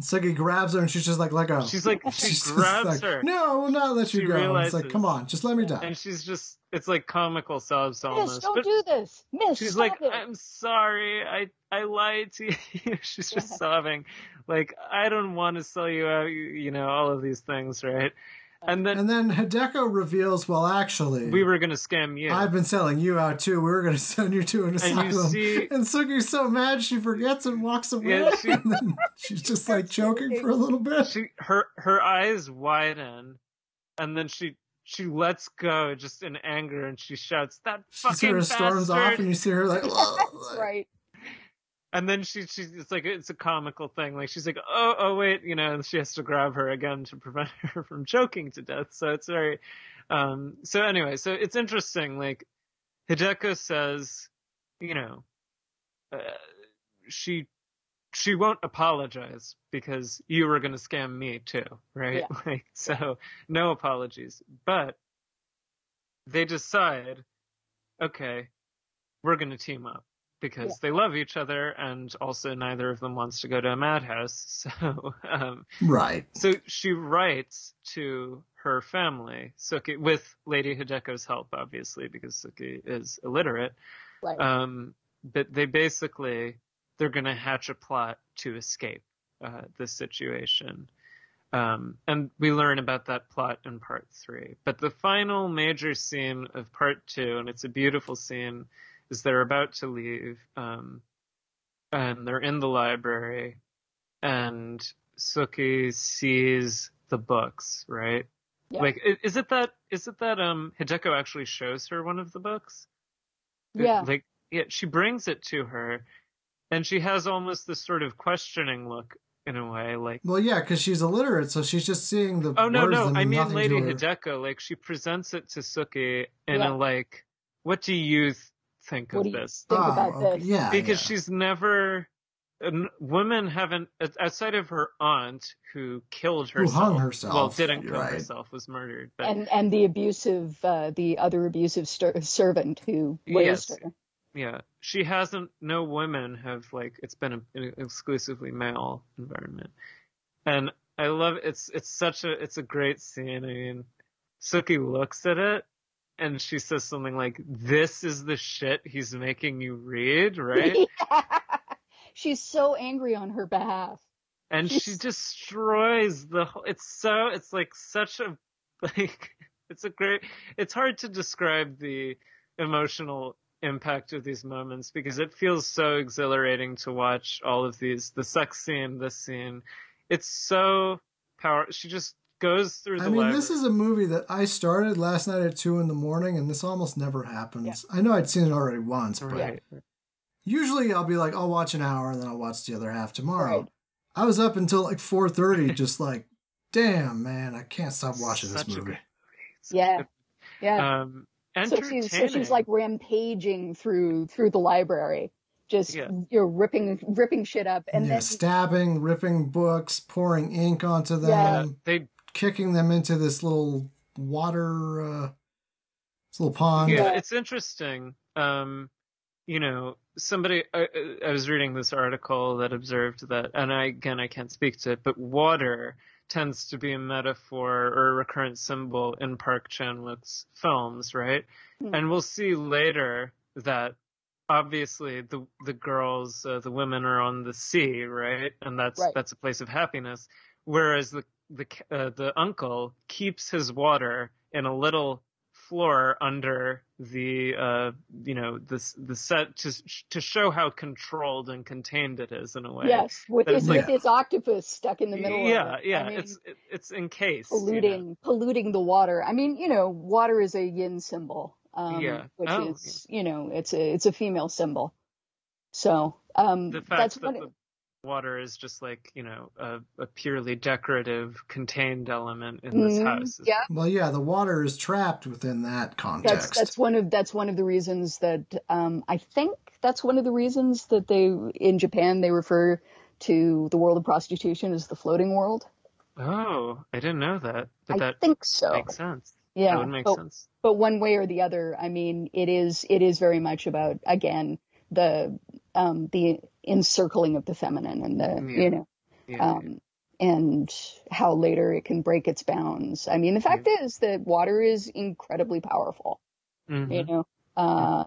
Sookie Sookie grabs her and she's just like, let go. She's like, she she's grabs like, her. No, will not let you she go. Realizes, it's like, come on, just let me die. And she's just, it's like comical sobs almost. Miss, don't but do this. Miss, She's like, it. I'm sorry. I, I lied to you. she's just yeah. sobbing. Like, I don't want to sell you out, you know, all of these things, right? And then, and then Hideko reveals, well, actually, we were going to scam you. I've been selling you out too. We were going to send you to an asylum. And, you see, and Sookie's so mad she forgets and walks away. Yeah, she, and then she's just like choking for a little bit. She, her, her eyes widen, and then she she lets go just in anger and she shouts, "That fucking she sort of storms off, and you see her like, right and then she she's it's like it's a comical thing. Like she's like oh oh wait you know and she has to grab her again to prevent her from choking to death. So it's very um so anyway so it's interesting. Like hideko says you know uh, she she won't apologize because you were going to scam me too right? Yeah. like so no apologies. But they decide okay we're going to team up because yeah. they love each other and also neither of them wants to go to a madhouse. So, um, right. So she writes to her family, Sookie, with Lady Hideko's help, obviously, because Sookie is illiterate. Right. Um, but they basically, they're going to hatch a plot to escape, uh, this situation. Um, and we learn about that plot in part three. But the final major scene of part two, and it's a beautiful scene, is they're about to leave, um, and they're in the library, and Suki sees the books, right? Yeah. Like, is it that is it that um Hideko actually shows her one of the books? Yeah. Like, yeah, she brings it to her, and she has almost this sort of questioning look in a way, like. Well, yeah, because she's illiterate, so she's just seeing the. Oh no, no, I mean Lady Hideko. Like she presents it to Suki in yeah. a like, what do you think what of this. Think oh, about okay. this. Yeah, because yeah. she's never. Women haven't, outside of her aunt who killed herself, who hung herself, well, didn't kill right. herself, was murdered, but, and and the abusive, uh, the other abusive st- servant who raised yes. her. Yeah, she hasn't. No women have like it's been an exclusively male environment, and I love it's it's such a it's a great scene. I mean, Suki looks at it and she says something like, "This is the shit he's making you read," right? She's so angry on her behalf. and she destroys the whole it's so it's like such a like it's a great it's hard to describe the emotional impact of these moments because it feels so exhilarating to watch all of these the sex scene this scene it's so power she just goes through the I mean, library. this is a movie that I started last night at two in the morning, and this almost never happens. I know I'd seen it already once, but right usually I'll be like, I'll watch an hour and then I'll watch the other half tomorrow. Right. I was up until like four thirty, just like, damn man, I can't stop watching this Such a movie. good Yeah. Yeah. um so she's so she's like rampaging through through the library, just Yeah. you know ripping ripping shit up, and yeah, then stabbing, ripping books, pouring ink onto them, Yeah. They kicking them into this little water, uh, this little pond. yeah, Yeah. it's interesting. Um, you know, somebody I, I was reading this article that observed that, and I again I can't speak to it, but water tends to be a metaphor or a recurrent symbol in Park Chan Wook's films, right? Hmm. And we'll see later that obviously the the girls, uh, the women are on the sea, right? And that's Right. that's a place of happiness, whereas the the uh, the uncle keeps his water in a little floor under the uh you know this the set to to show how controlled and contained it is in a way. yes, with But his, with like- his octopus stuck in the middle. Yeah, of it. yeah, I mean, it's it's encased. you know. polluting polluting the water. I mean, you know, water is a yin symbol, um, Yeah. which Oh, is you know it's a it's a female symbol. So um, The fact that's that what the water is just like you know a, a purely decorative contained element in this Mhm, house. yeah. Well, yeah, the water is trapped within that context. that's that's one of that's one of the reasons that um, I think that's one of the reasons that they in Japan they refer to the world of prostitution as the floating world. Oh, I didn't know that, but I that think so. makes sense. yeah, that would make but, sense. but one way or the other, I mean, it is it is very much about again the um, the encircling of the feminine and the Yeah. you know Yeah, um, and how later it can break its bounds. I mean, the fact is that water is incredibly powerful. Mhm. You know, uh,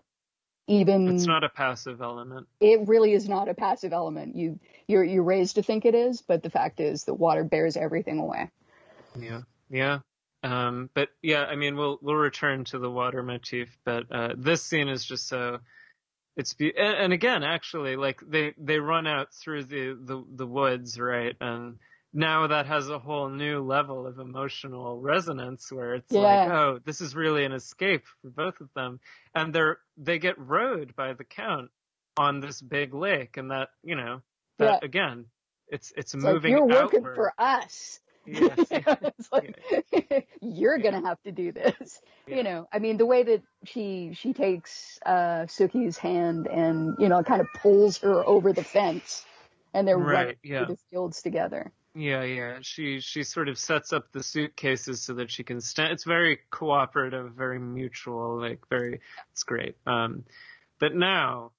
even It's not a passive element. it really is not a passive element. You you're you're raised to think it is, but the fact is that water bears everything away. Yeah, yeah. Um, but yeah, I mean, we'll we'll return to the water motif, but uh, this scene is just so. It's be and, and again, actually, like they they run out through the the the woods, right? And now that has a whole new level of emotional resonance where it's like, oh, this is really an escape for both of them, and they're they get rowed by the count on this big lake, and that you know that Yeah. again, it's it's, It's like moving you're working for us. Yes, yeah. it's like you're gonna have to do this. Yeah. You know, I mean, the way that she she takes uh, Suki's hand and you know kind of pulls her over the fence, and they're Right, running yeah. through the fields together. Yeah, yeah. She she sort of sets up the suitcases so that she can stand. It's very cooperative, very mutual, like very. It's great. Um, but now,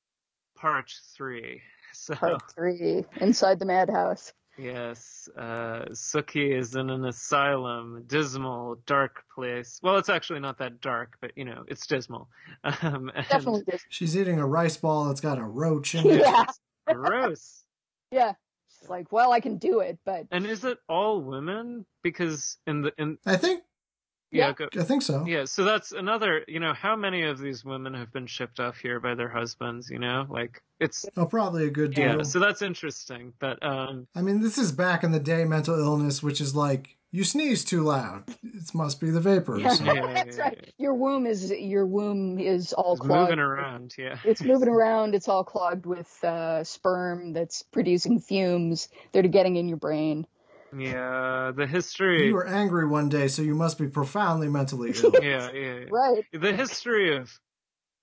part three. So Part three, inside the madhouse. Yes, uh, Suki is in an asylum, dismal, dark place. Well, it's actually not that dark, but you know, it's dismal. Um, and Definitely dis- She's eating a rice ball that's got a roach in it. Yeah, gross. yeah. She's like, well, I can do it, but And is it all women? Because in the in I think yeah, Yeah. go, I think so. Yeah, so that's another, you know, how many of these women have been shipped off here by their husbands, you know? Like it's Oh, probably a good deal. yeah, so that's interesting. But um I mean, this is back in the day mental illness, which is like you sneeze too loud. It must be the vapors. Yeah, yeah, that's yeah, right. Your womb is your womb is all it's clogged. moving around, yeah. It's moving around. It's all clogged with uh, sperm that's producing fumes that are getting in your brain. Yeah, the history You were angry one day, so you must be profoundly mentally ill. yeah, yeah, yeah. Right. The history of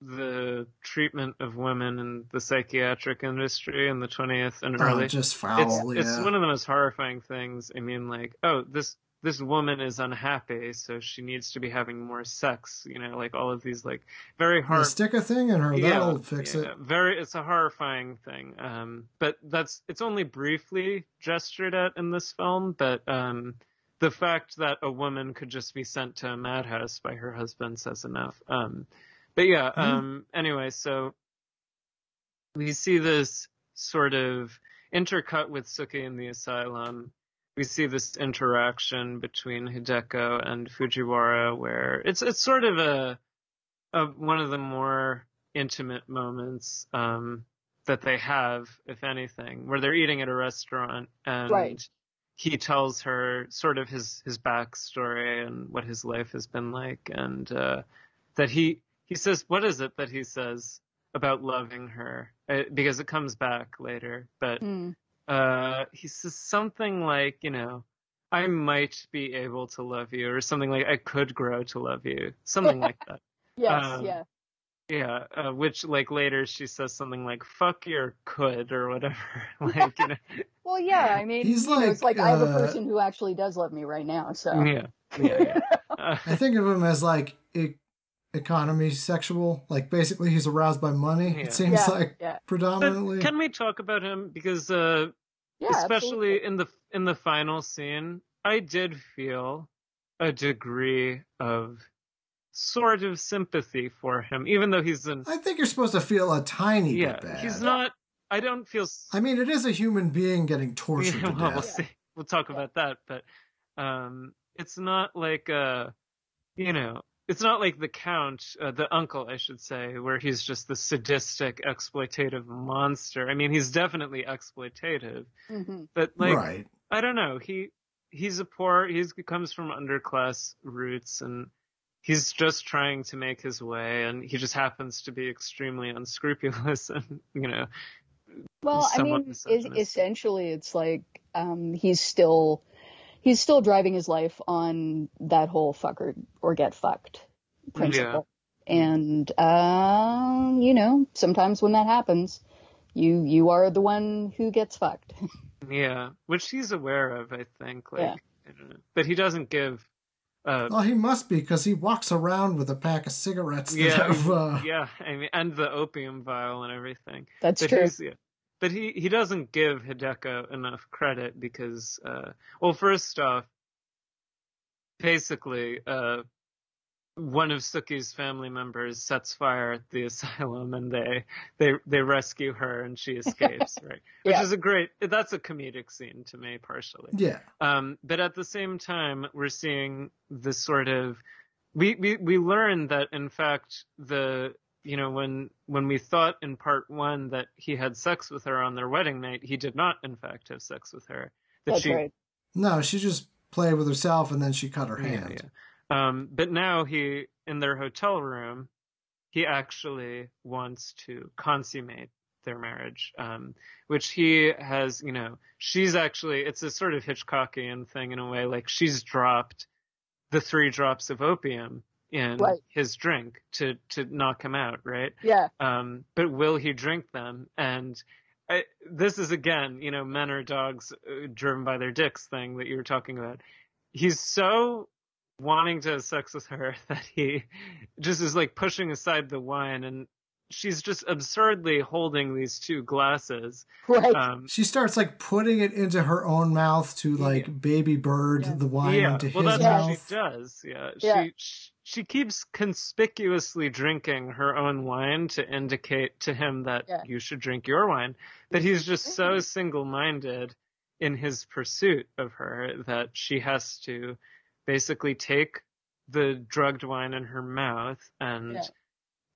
the treatment of women in the psychiatric industry in the 20th and Oh, early just it's foul. it's yeah. one of the most horrifying things. I mean, like, oh, this this woman is unhappy, so she needs to be having more sex. You know, like all of these like very Yeah, hard. stick a thing in her. That'll fix yeah, it. Very, it's a horrifying thing. Um, but that's it's only briefly gestured at in this film. But um, the fact that a woman could just be sent to a madhouse by her husband says enough. Um, but yeah. Mhm. Um, anyway, so we see this sort of intercut with Suki in the asylum. We see this interaction between Hideko and Fujiwara, where it's it's sort of a, a one of the more intimate moments um, that they have, if anything, where they're eating at a restaurant and Right. he tells her sort of his his backstory and what his life has been like, and uh, that he he says what is it that he says about loving her uh, because it comes back later, but Hmm. Uh, he says something like, you know, I might be able to love you, or something like I could grow to love you, something like that. Yes, Um, yeah. Yeah, uh, which like later she says something like "fuck your could" or whatever. like, you know, Well, yeah. I mean, He's you know, it's like, like I have a uh, person who actually does love me right now. So yeah, yeah, yeah. Uh, I think of him as like e- economy sexual. Like basically, he's aroused by money. Yeah. It seems Yeah, like yeah. predominantly. but can we talk about him because uh, yeah, especially absolutely. in the in the final scene, I did feel a degree of sort of sympathy for him, even though he's an I think you're supposed to feel a tiny yeah, bit bad. he's not. I don't feel. I mean, it is a human being getting tortured Yeah, to well, we'll death. see. We'll talk about that, but um, it's not like uh, you know, it's not like the count, uh, the uncle, I should say, where he's just the sadistic, exploitative monster. I mean, he's definitely exploitative, Mhm. but like, right. I don't know, he he's a poor, he's he comes from underclass roots, and he's just trying to make his way, and he just happens to be extremely unscrupulous, and you know, Well, I mean, es- essentially, it's like um, he's still he's still driving his life on that whole fuck or, or get fucked principle. And um, you know, sometimes when that happens, you you are the one who gets fucked. Yeah, which he's aware of, I think. Like, Yeah. I don't know. but he doesn't give. Uh, Well, he must be because he walks around with a pack of cigarettes yeah, have. Uh, yeah. I mean, and the opium vial and everything. That's but true. he's- yeah. But he he doesn't give Hideko enough credit because, uh, well, first off, basically, uh, one of Suki's family members sets fire at the asylum and they they they rescue her and she escapes, right? Which Yeah. is a great. That's a comedic scene to me, partially. yeah. Um, but at the same time, we're seeing this sort of we, we we learn that in fact the you know when when we thought in part one that he had sex with her on their wedding night, he did not in fact have sex with her. That That's she right. No, she just played with herself and then she cut her yeah, hand. yeah. Um, but now he in their hotel room, he actually wants to consummate their marriage, um, which he has, you know, she's actually, it's a sort of Hitchcockian thing in a way, like she's dropped the three drops of opium in Right. his drink to, to knock him out, right? Yeah. Um, but will he drink them? And I, this is again, you know, men are dogs uh, driven by their dicks thing that you were talking about. He's so wanting to have sex with her that he just is like pushing aside the wine and she's just absurdly holding these two glasses. Right. Um, She starts like putting it into her own mouth to like baby bird Yeah. the wine yeah, into well, his that's Yeah. what mouth. she does. Yeah, Yeah. she she keeps conspicuously drinking her own wine to indicate to him that Yeah. you should drink your wine. But he's just so Mhm. single-minded in his pursuit of her that she has to basically take the drugged wine in her mouth and Yeah.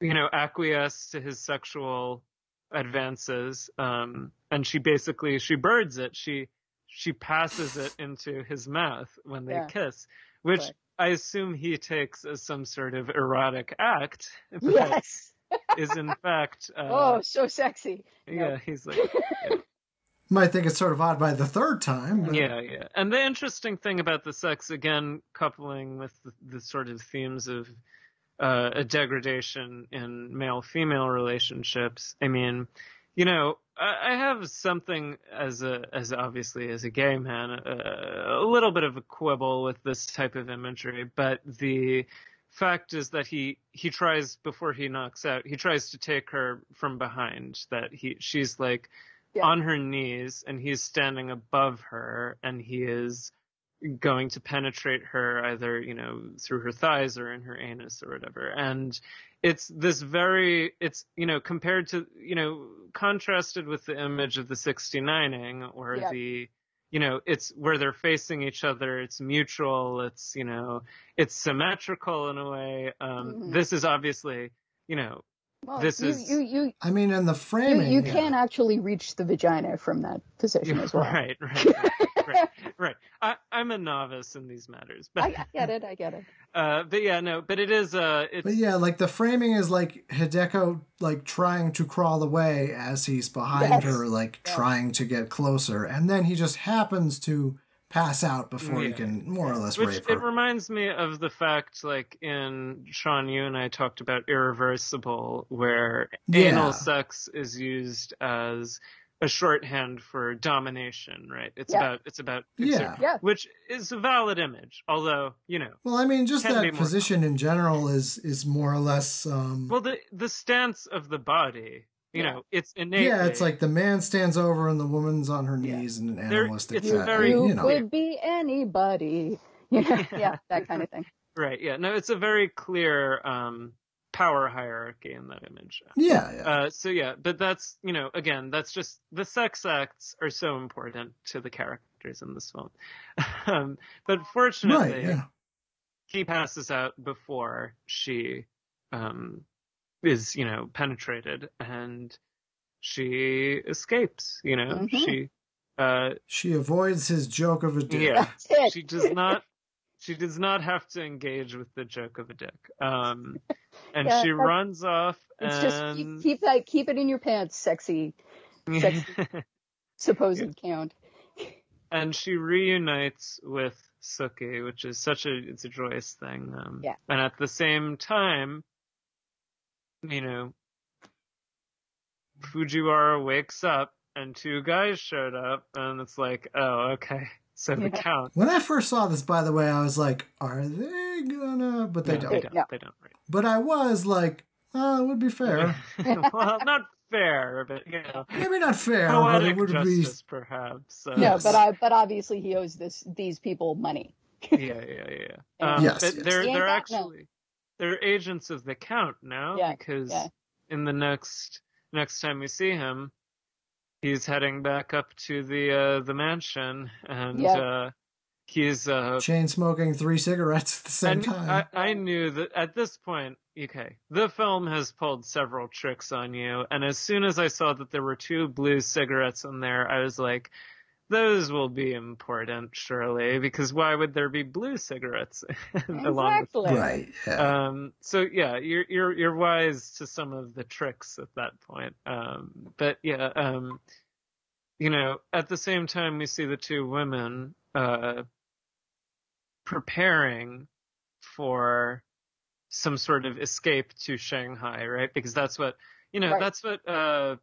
You know acquiesce to his sexual advances um and she basically she birds it she she passes it into his mouth when they Yeah. kiss which Right. i assume he takes as some sort of erotic act but yes. is in fact uh, oh, so sexy. yeah he's like Might think it's sort of odd by the third time. But Yeah, yeah. And the interesting thing about the sex, again, coupling with the, the sort of themes of uh, a degradation in male-female relationships. I mean, you know, I, I have something as a as obviously as a gay man, a, a little bit of a quibble with this type of imagery, but the fact is that he he tries before he knocks out he tries to take her from behind that he she's like Yeah. on her knees and he's standing above her and he is going to penetrate her either you know through her thighs or in her anus or whatever and it's this very it's you know compared to you know contrasted with the image of the 69ing or Yeah. the you know it's where they're facing each other it's mutual it's you know it's symmetrical in a way um Mhm. this is obviously you know Well, This you, is- you you I mean, in the you, framing, you yeah. can actually reach the vagina from that position as well. right right right right, right. I, i'm a novice in these matters but I, I get it. I get it. uh but yeah no but it is uh it's But yeah, like the framing is like Hideko like trying to crawl away as he's behind Yes. her, like Yes. trying to get closer, and then he just happens to pass out before he Yeah. can more or less Which rape it reminds me of the fact, like in Sean, you and I talked about irreversible, where Yeah. anal sex is used as a shorthand for domination, right? It's Yeah. about it's about Yeah. Yeah. which is a valid image, although you know, Well, I mean, just that more position in general is is more or less. Um, well the the stance of the body, you Yeah. know, it's innate. yeah, it's like the man stands over and the woman's on her Yeah. knees in an There- animalistic it's fashion. very- you, you know, could be anybody. Yeah, yeah, that kind of thing. right. Yeah, no, it's a very clear um, power hierarchy in that image. yeah, yeah. Uh, so yeah, but that's you know again that's just the sex acts are so important to the characters in this film. um, but fortunately, right, yeah. he passes out before she um, is you know penetrated and she escapes. You know Mhm. she uh, She avoids his joke of a dick. yeah she does not she does not have to engage with the joke of a dick. Um, and Yeah, she runs off It's and just keep, keep that, keep it in your pants, sexy sexy- supposed count. and she reunites with Suki, which is such a it's a joyous thing. Um, Yeah. And at the same time, you know, Fujiwara wakes up and two guys showed up, and it's like, oh, okay, so the count. When I first saw this, by the way, I was like, "Are they gonna?" But they No, don't. They don't. No. They don't. Right. But I was like, "Oh, it would be fair. well, not fair, but you know, Maybe not fair, but poetic it would be." justice, perhaps. Uh, No, but I, but obviously he owes this these people money. yeah, yeah, yeah. yeah. Um, Yes, but yes. they're they're got no. actually they're agents of the Count now Yeah, because yeah. in the next next time we see him, he's heading back up to the uh, the mansion and Yeah. uh, he's uh, Chain smoking three cigarettes at the same and time. I, I knew that at this point, okay, the film has pulled several tricks on you, and as soon as I saw that there were two blue cigarettes in there, I was like, those will be important, surely, because why would there be blue cigarettes along with Exactly. right. Yeah. um, so yeah, you're you're you're wise to some of the tricks at that point. Um, but yeah, um, you know, at the same time, we see the two women uh, preparing for some sort of escape to Shanghai, right? Because that's what you know. Right. That's what uh,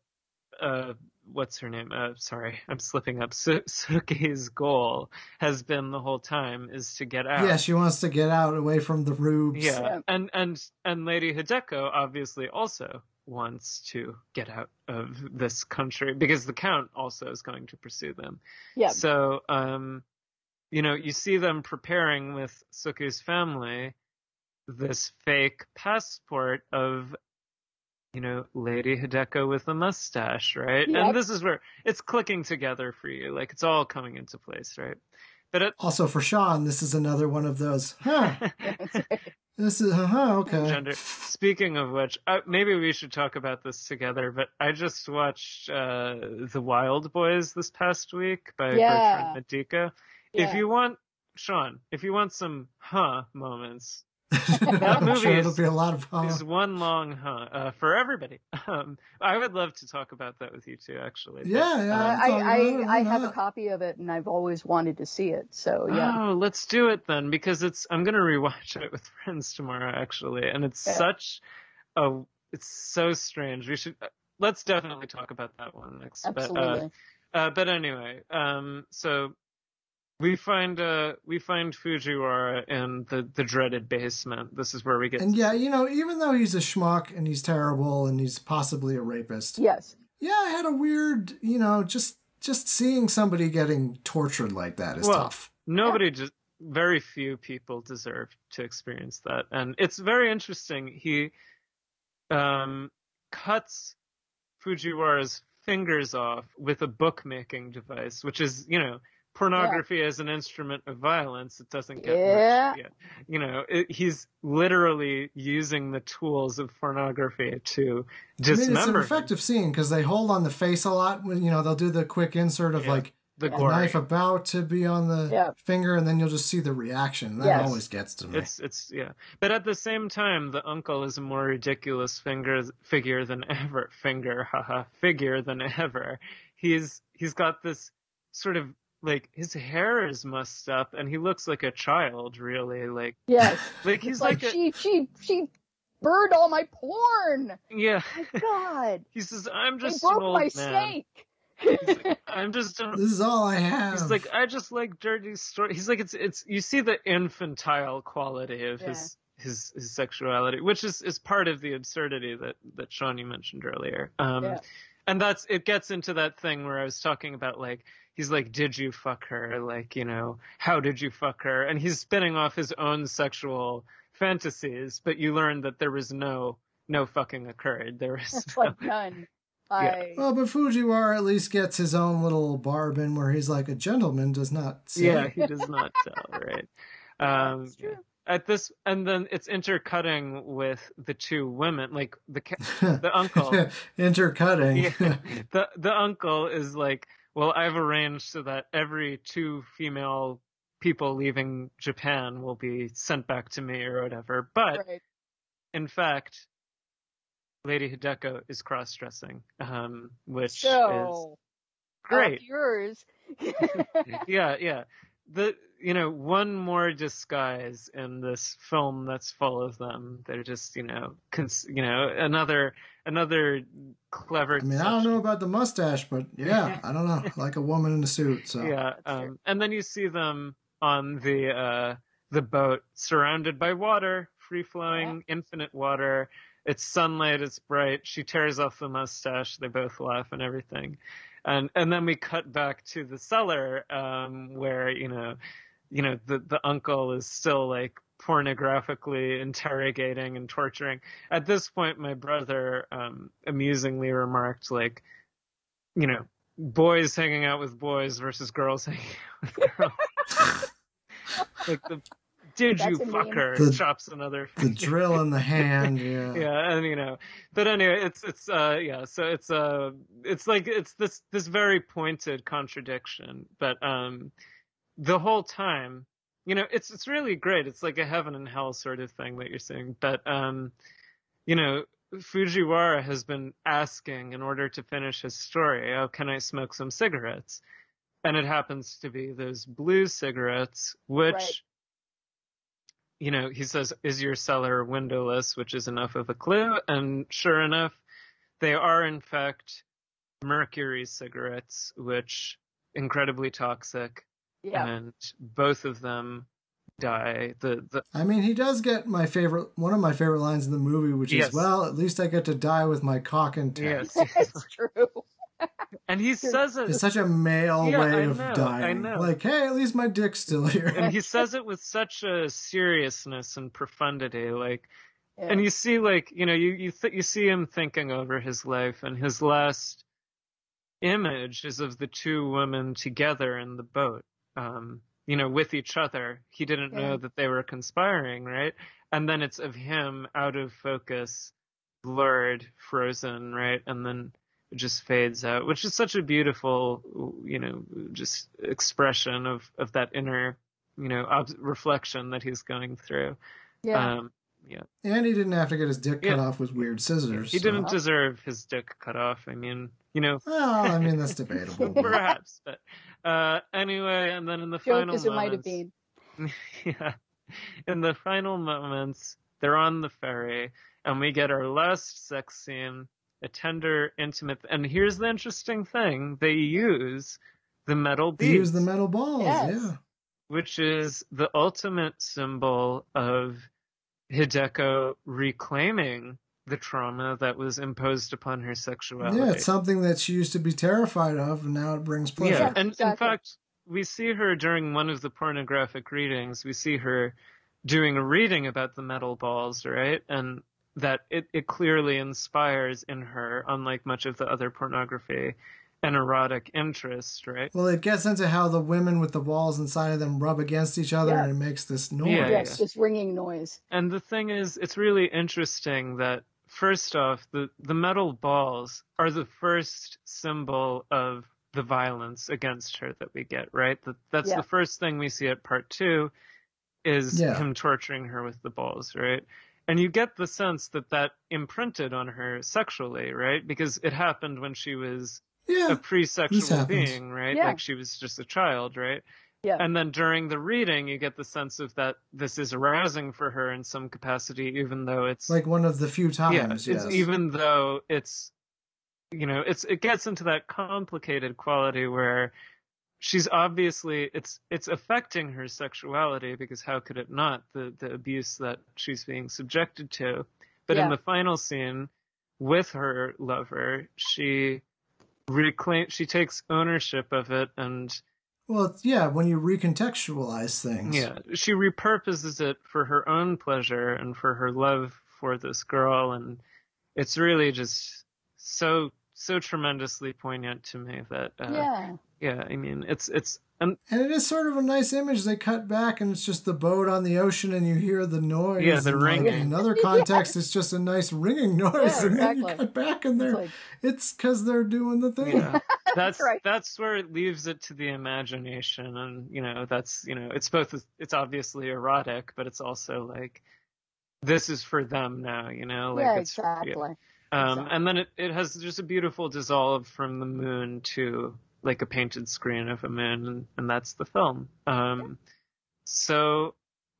uh, what's her name? Uh, sorry, I'm slipping up. Su- Suki's goal has been the whole time is to get out. yeah, she wants to get out away from the rubes. Yeah, Yeah. and and and Lady Hideko obviously also wants to get out of this country because the Count also is going to pursue them. Yeah. So, um, you know, you see them preparing with Suki's family this fake passport of, you know, Lady Hideko with the mustache, right? Yep. And this is where it's clicking together for you, like it's all coming into place, right? But it, Also for Sean, this is another one of those. Huh. This is. Uh huh. Okay. gender. Speaking of which, uh, maybe we should talk about this together. But I just watched uh, The Wild Boys this past week by Yeah. Bertrand Mandico. Yeah. If you want, Sean, if you want some huh moments, I'm movie sure it'll is- be a lot of fun. there's one long huh uh, for everybody. Um, I would love to talk about that with you too, actually. But, Yeah, yeah. um, I'm I, talking about it, I, I have a copy of it and I've always wanted to see it. So yeah. Oh, let's do it then because it's I'm gonna rewatch it with friends tomorrow actually, and it's Yeah. such a it's so strange. We should let's definitely talk about that one next. Absolutely. But, uh, uh, but anyway, um, so we find uh we find Fujiwara in the the dreaded basement. This is where we get And yeah, you know, even though he's a schmuck and he's terrible and he's possibly a rapist, yes. yeah, I had a weird, you know, just just seeing somebody getting tortured like that is Well, tough. nobody just very few people deserve to experience that and it's very interesting he um cuts fujiwara's fingers off with a bookmaking device which is you know pornography as an instrument of violence it doesn't get Yeah. much yeah. you know it, he's literally using the tools of pornography to dismember. I mean, it's an effective scene because they hold on the face a lot. When you know they'll do the quick insert of Yeah. like the the knife about to be on the Yeah. finger, and then you'll just see the reaction. That Yes. always gets to me. It's it's yeah, but at the same time, the uncle is a more ridiculous finger figure than ever. Finger, haha, figure than ever. He's he's got this sort of like his hair is mussed up, and he looks like a child, really. Like Yes. like He's he's like, like, a, she she she burned all my porn. yeah. My God. He says, "I'm just an broke old my man. snake. I'm just an this is all I have. He's like, I just like dirty story. He's like, it's it's. You see the infantile quality of his his his sexuality, which is is part of the absurdity that that Sean you mentioned earlier. Um, Yeah. and that's it gets into that thing where I was talking about like he's like, did you fuck her? Like you know, how did you fuck her? And he's spinning off his own sexual fantasies, but you learn that there was no no fucking occurred. There was no, like none. I well, but Fujiwara at least gets his own little barb in where he's like, a gentleman does not say. yeah, he does not tell, right? Um, That's true. at this and then it's intercutting with the two women like the the uncle Intercutting. yeah, the the uncle is like well i've arranged so that every two female people leaving japan will be sent back to me or whatever but Right. in fact lady hideko is cross-dressing um which is great yours. yeah, yeah. The you know one more disguise in this film that's full of them. They're just you know cons- you know another another clever. I mean, I don't know about the mustache, but yeah, I don't know. Like a woman in a suit. So Yeah, um, and then you see them on the uh the boat, surrounded by water, free flowing, infinite water. It's sunlight. It's bright. She tears off the mustache. They both laugh and everything, and and then we cut back to the cellar, um, where you know, you know the the uncle is still like pornographically interrogating and torturing. At this point, my brother um, amusingly remarked like, you know, boys hanging out with boys versus girls hanging out with girls. like the did That's you a fuck meme. her The- chops another the drill in the hand. Yeah. yeah and you know but anyway it's it's uh yeah so it's uh it's like it's this this very pointed contradiction but um the whole time you know it's it's really great it's like a heaven and hell sort of thing that you're seeing but um you know Fujiwara has been asking in order to finish his story, oh, can I smoke some cigarettes? And it happens to be those blue cigarettes, which, Right. you know, he says, is your cellar windowless, which is enough of a clue. And sure enough, they are in fact mercury cigarettes, which incredibly toxic. Yeah. And both of them die. The, the, I mean, he does get my favorite, one of my favorite lines in the movie, which Yes. is, "Well, at least I get to die with my cock intact." yes. That's true. and he says it. It's such a male Yeah, way I of know, I dying. know. Like, hey, at least my dick's still here. and he says it with such a seriousness and profundity like Yeah. and you see like you know you you th- you see him thinking over his life and his last image is of the two women together in the boat um you know with each other he didn't Yeah. know that they were conspiring right and then it's of him out of focus blurred frozen right and then it just fades out which is such a beautiful you know just expression of of that inner you know ob- reflection that he's going through yeah. um yeah and he didn't have to get his dick cut Yeah. off with weird scissors. he so- didn't deserve his dick cut off i mean you know Well, I mean, that's debatable. perhaps but uh anyway and then in the Joke final as it might have moments- been. yeah. In the final moments, they're on the ferry, and we get our last sex scene a tender, intimate. And here's the interesting thing: they use the metal They beads, use the metal balls. Yes. Yeah. which is the ultimate symbol of Hideko reclaiming the trauma that was imposed upon her sexuality. Yeah, it's something that she used to be terrified of, and now it brings pleasure. Yeah, Yeah, and in fact, we see her during one of the pornographic readings. We see her doing a reading about the metal balls, right? And that it, it clearly inspires in her, unlike much of the other pornography, an erotic interest, right? Well, it gets into how the women with the balls inside of them rub against each other, Yeah. and it makes this noise. Yeah, yes, this ringing noise. And the thing is, it's really interesting that first off, the, the metal balls are the first symbol of the violence against her that we get, right? That that's Yeah. the first thing we see at part two is Yeah. him torturing her with the balls, right? And you get the sense that that imprinted on her sexually, right? Because it happened when she was Yeah. a pre-sexual being, right? Yeah. Like she was just a child, right? Yeah. And then during the reading, you get the sense of that this is arousing for her in some capacity, even though it's like one of the few yeah, times. it's yes. even though it's you know, it's it gets into that complicated quality where she's obviously it's it's affecting her sexuality because how could it not the the abuse that she's being subjected to but in the final scene with her lover she reclaim she takes ownership of it and Well, yeah, when you recontextualize things. yeah she repurposes it for her own pleasure and for her love for this girl and it's really just so so tremendously poignant to me that uh, yeah. yeah i mean it's it's and And it is sort of a nice image. They cut back, and it's just the boat on the ocean, and you hear the noise. Yeah, the and, like, ringing. in another context, it's just a nice ringing noise, Yeah, and then you exactly. cut back, and It's they're like, it's because they're doing the thing. yeah that's right. that's where it leaves it to the imagination and you know that's you know it's both it's obviously erotic but it's also like this is for them now you know like yeah, exactly. Um, Exactly. and then it, it has just a beautiful dissolve from the moon to like a painted screen of a moon, and, and that's the film. Um, so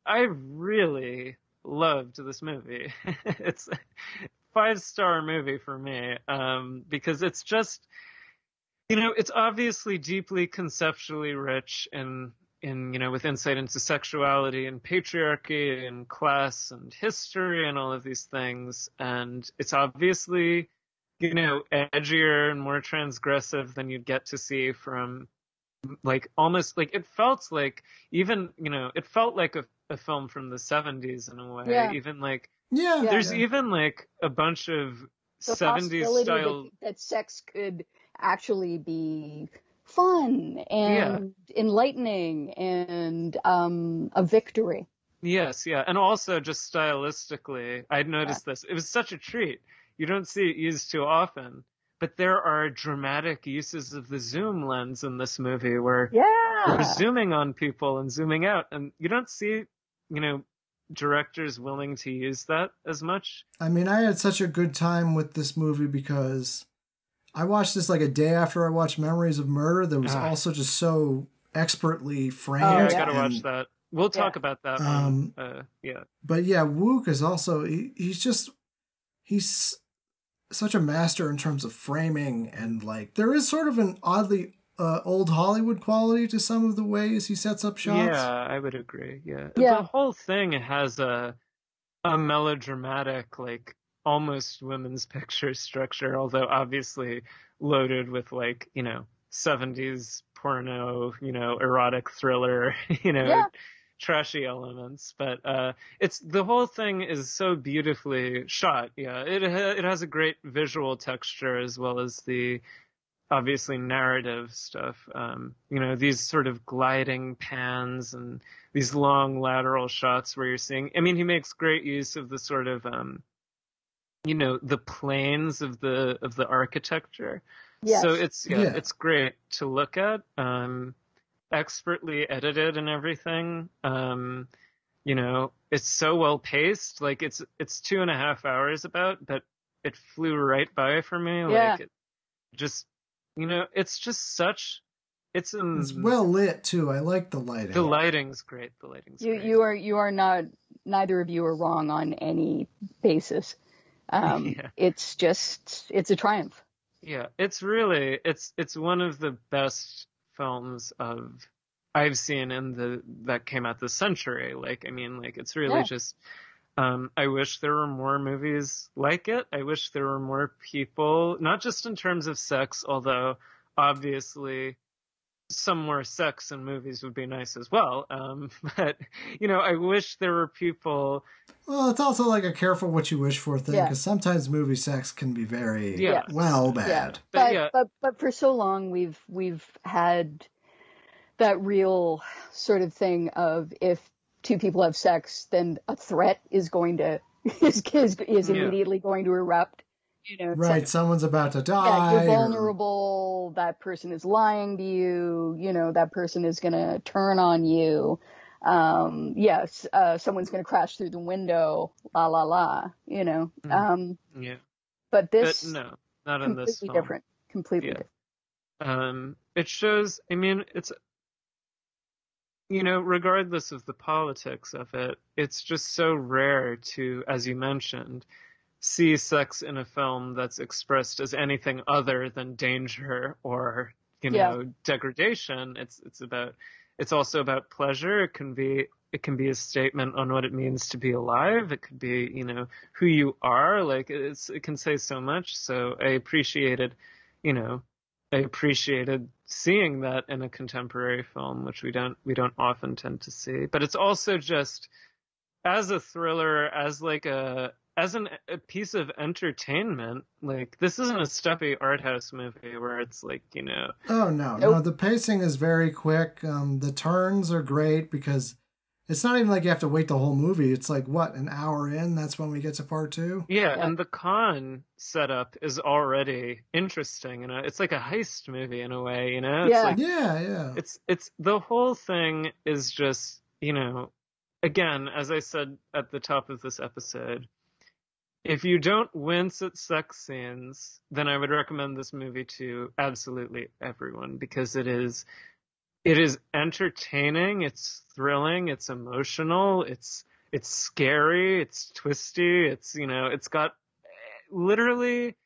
I really loved this movie. it's a five star movie for me um, because it's just, you know, it's obviously deeply conceptually rich in in you know with insight into sexuality and patriarchy and class and history and all of these things and it's obviously you know edgier and more transgressive than you'd get to see from like almost like it felt like even you know it felt like a, a film from the 70s in a way Yeah. even like Yeah, Yeah. there's yeah. even like a bunch of the 70s style that, that sex could actually be fun and enlightening and um, a victory. Yes, yeah. And also just stylistically, I'd noticed this. It was such a treat. You don't see it used too often. But there are dramatic uses of the zoom lens in this movie where Yeah. we're zooming on people and zooming out and you don't see, you know, directors willing to use that as much. I mean, I had such a good time with this movie because I watched this like a day after I watched Memories of Murder. That was Ah. also just so expertly framed. Oh, yeah, I gotta watch that. We'll talk Yeah. about that Um. Uh, yeah. But yeah, Wook is also he, he's just he's such a master in terms of framing and like there is sort of an oddly uh, old Hollywood quality to some of the ways he sets up shots. Yeah, I would agree. Yeah. Yeah. The whole thing has a a melodramatic, like almost women's picture structure, although obviously loaded with like, you know, seventies porno, you know, erotic thriller, you know, Yeah. trashy elements. But uh it's the whole thing is so beautifully shot. Yeah. It ha- it has a great visual texture as well as the obviously narrative stuff. Um, you know, these sort of gliding pans and these long lateral shots where you're seeing. I mean, he makes great use of the sort of, um, you know, the planes of the of the architecture. Yes. So it's yeah, Yeah. it's great to look at. Um, expertly edited and everything. Um, you know, it's so well paced. Like it's it's two and a half hours about, but it flew right by for me. Yeah. Like it just you know, it's just such it's um It's well lit too. I like the lighting. the lighting's great. The lighting's you great. you are you are not neither of you are wrong on any basis. Um, Yeah. It's just it's a triumph. Yeah, it's really it's it's one of the best films of I've seen in the that came out this century. Like I mean, like it's really Yeah. just um I wish there were more movies like it. I wish there were more people, not just in terms of sex, although obviously some more sex in movies would be nice as well. Um but you know, I wish there were people Well, it's also like a careful what you wish for thing Yeah. because sometimes movie sex can be very Yeah. well bad. But But yeah. but but for so long we've we've had that real sort of thing of if two people have sex, then a threat is going to is is, is Yeah. immediately going to erupt. You know, Right, like, someone's about to yeah, die. you're or- vulnerable. That person is lying to you. You know, that person is going to turn on you. Um, yes, uh, someone's going to crash through the window. La la la. You know. Mm. Um, yeah. but this But no, not in this completely film. different. Completely Yeah. different. um, it shows i mean it's you know regardless of the politics of it it's just so rare to as you mentioned see sex in a film that's expressed as anything other than danger or you Yeah. know degradation. It's it's about it's also about pleasure. It can be it can be a statement on what it means to be alive. It could be you know who you are. Like it's it can say so much. So i appreciated you know I appreciated seeing that in a contemporary film, which we don't we don't often tend to see. But it's also just as a thriller, as like a as an, a piece of entertainment. Like this isn't a stuffy art house movie where it's like you know Oh no, no, the pacing is very quick. Um, the turns are great because it's not even like you have to wait the whole movie. It's like what an hour in. That's when we get to part two. yeah, Yeah. and the con setup is already interesting. You know, it's like a heist movie in a way. You know, it's Yeah. like Yeah, yeah. it's it's the whole thing is just you know again as i said at the top of this episode if you don't wince at sex scenes then i would recommend this movie to absolutely everyone because it is it is entertaining it's thrilling it's emotional it's it's scary it's twisty it's you know it's got eh, literally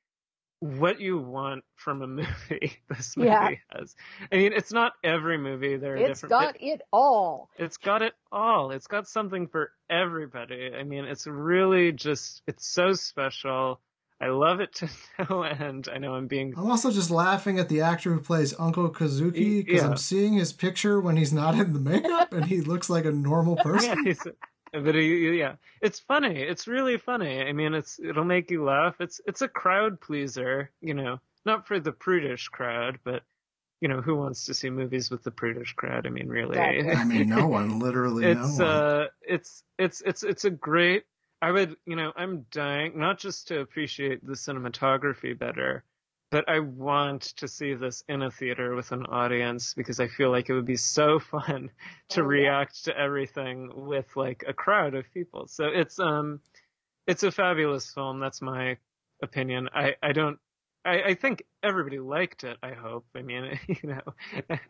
what you want from a movie this movie Yeah. has i mean it's not every movie there are It's different got it all. it's got it all. It's got something for everybody. I mean, it's really just, it's so special. I love it to no end. I know I'm being, I'm also just laughing at the actor who plays Uncle Kazuki because Yeah. I'm seeing his picture when he's not in the makeup and he looks like a normal yeah, person. he's, but he, yeah, it's funny. It's really funny. I mean, it's, it'll make you laugh. It's, it's a crowd pleaser, you know, not for the prudish crowd, but you know, who wants to see movies with the prudish crowd? I mean, really. Exactly. I mean, no one, literally it's no one. uh it's it's it's it's a great i would you know i'm dying not just to appreciate the cinematography better but i want to see this in a theater with an audience because i feel like it would be so fun to Oh, yeah. react to everything with like a crowd of people so it's um it's a fabulous film that's my opinion i i don't I, I think everybody liked it. I hope. I mean, you know,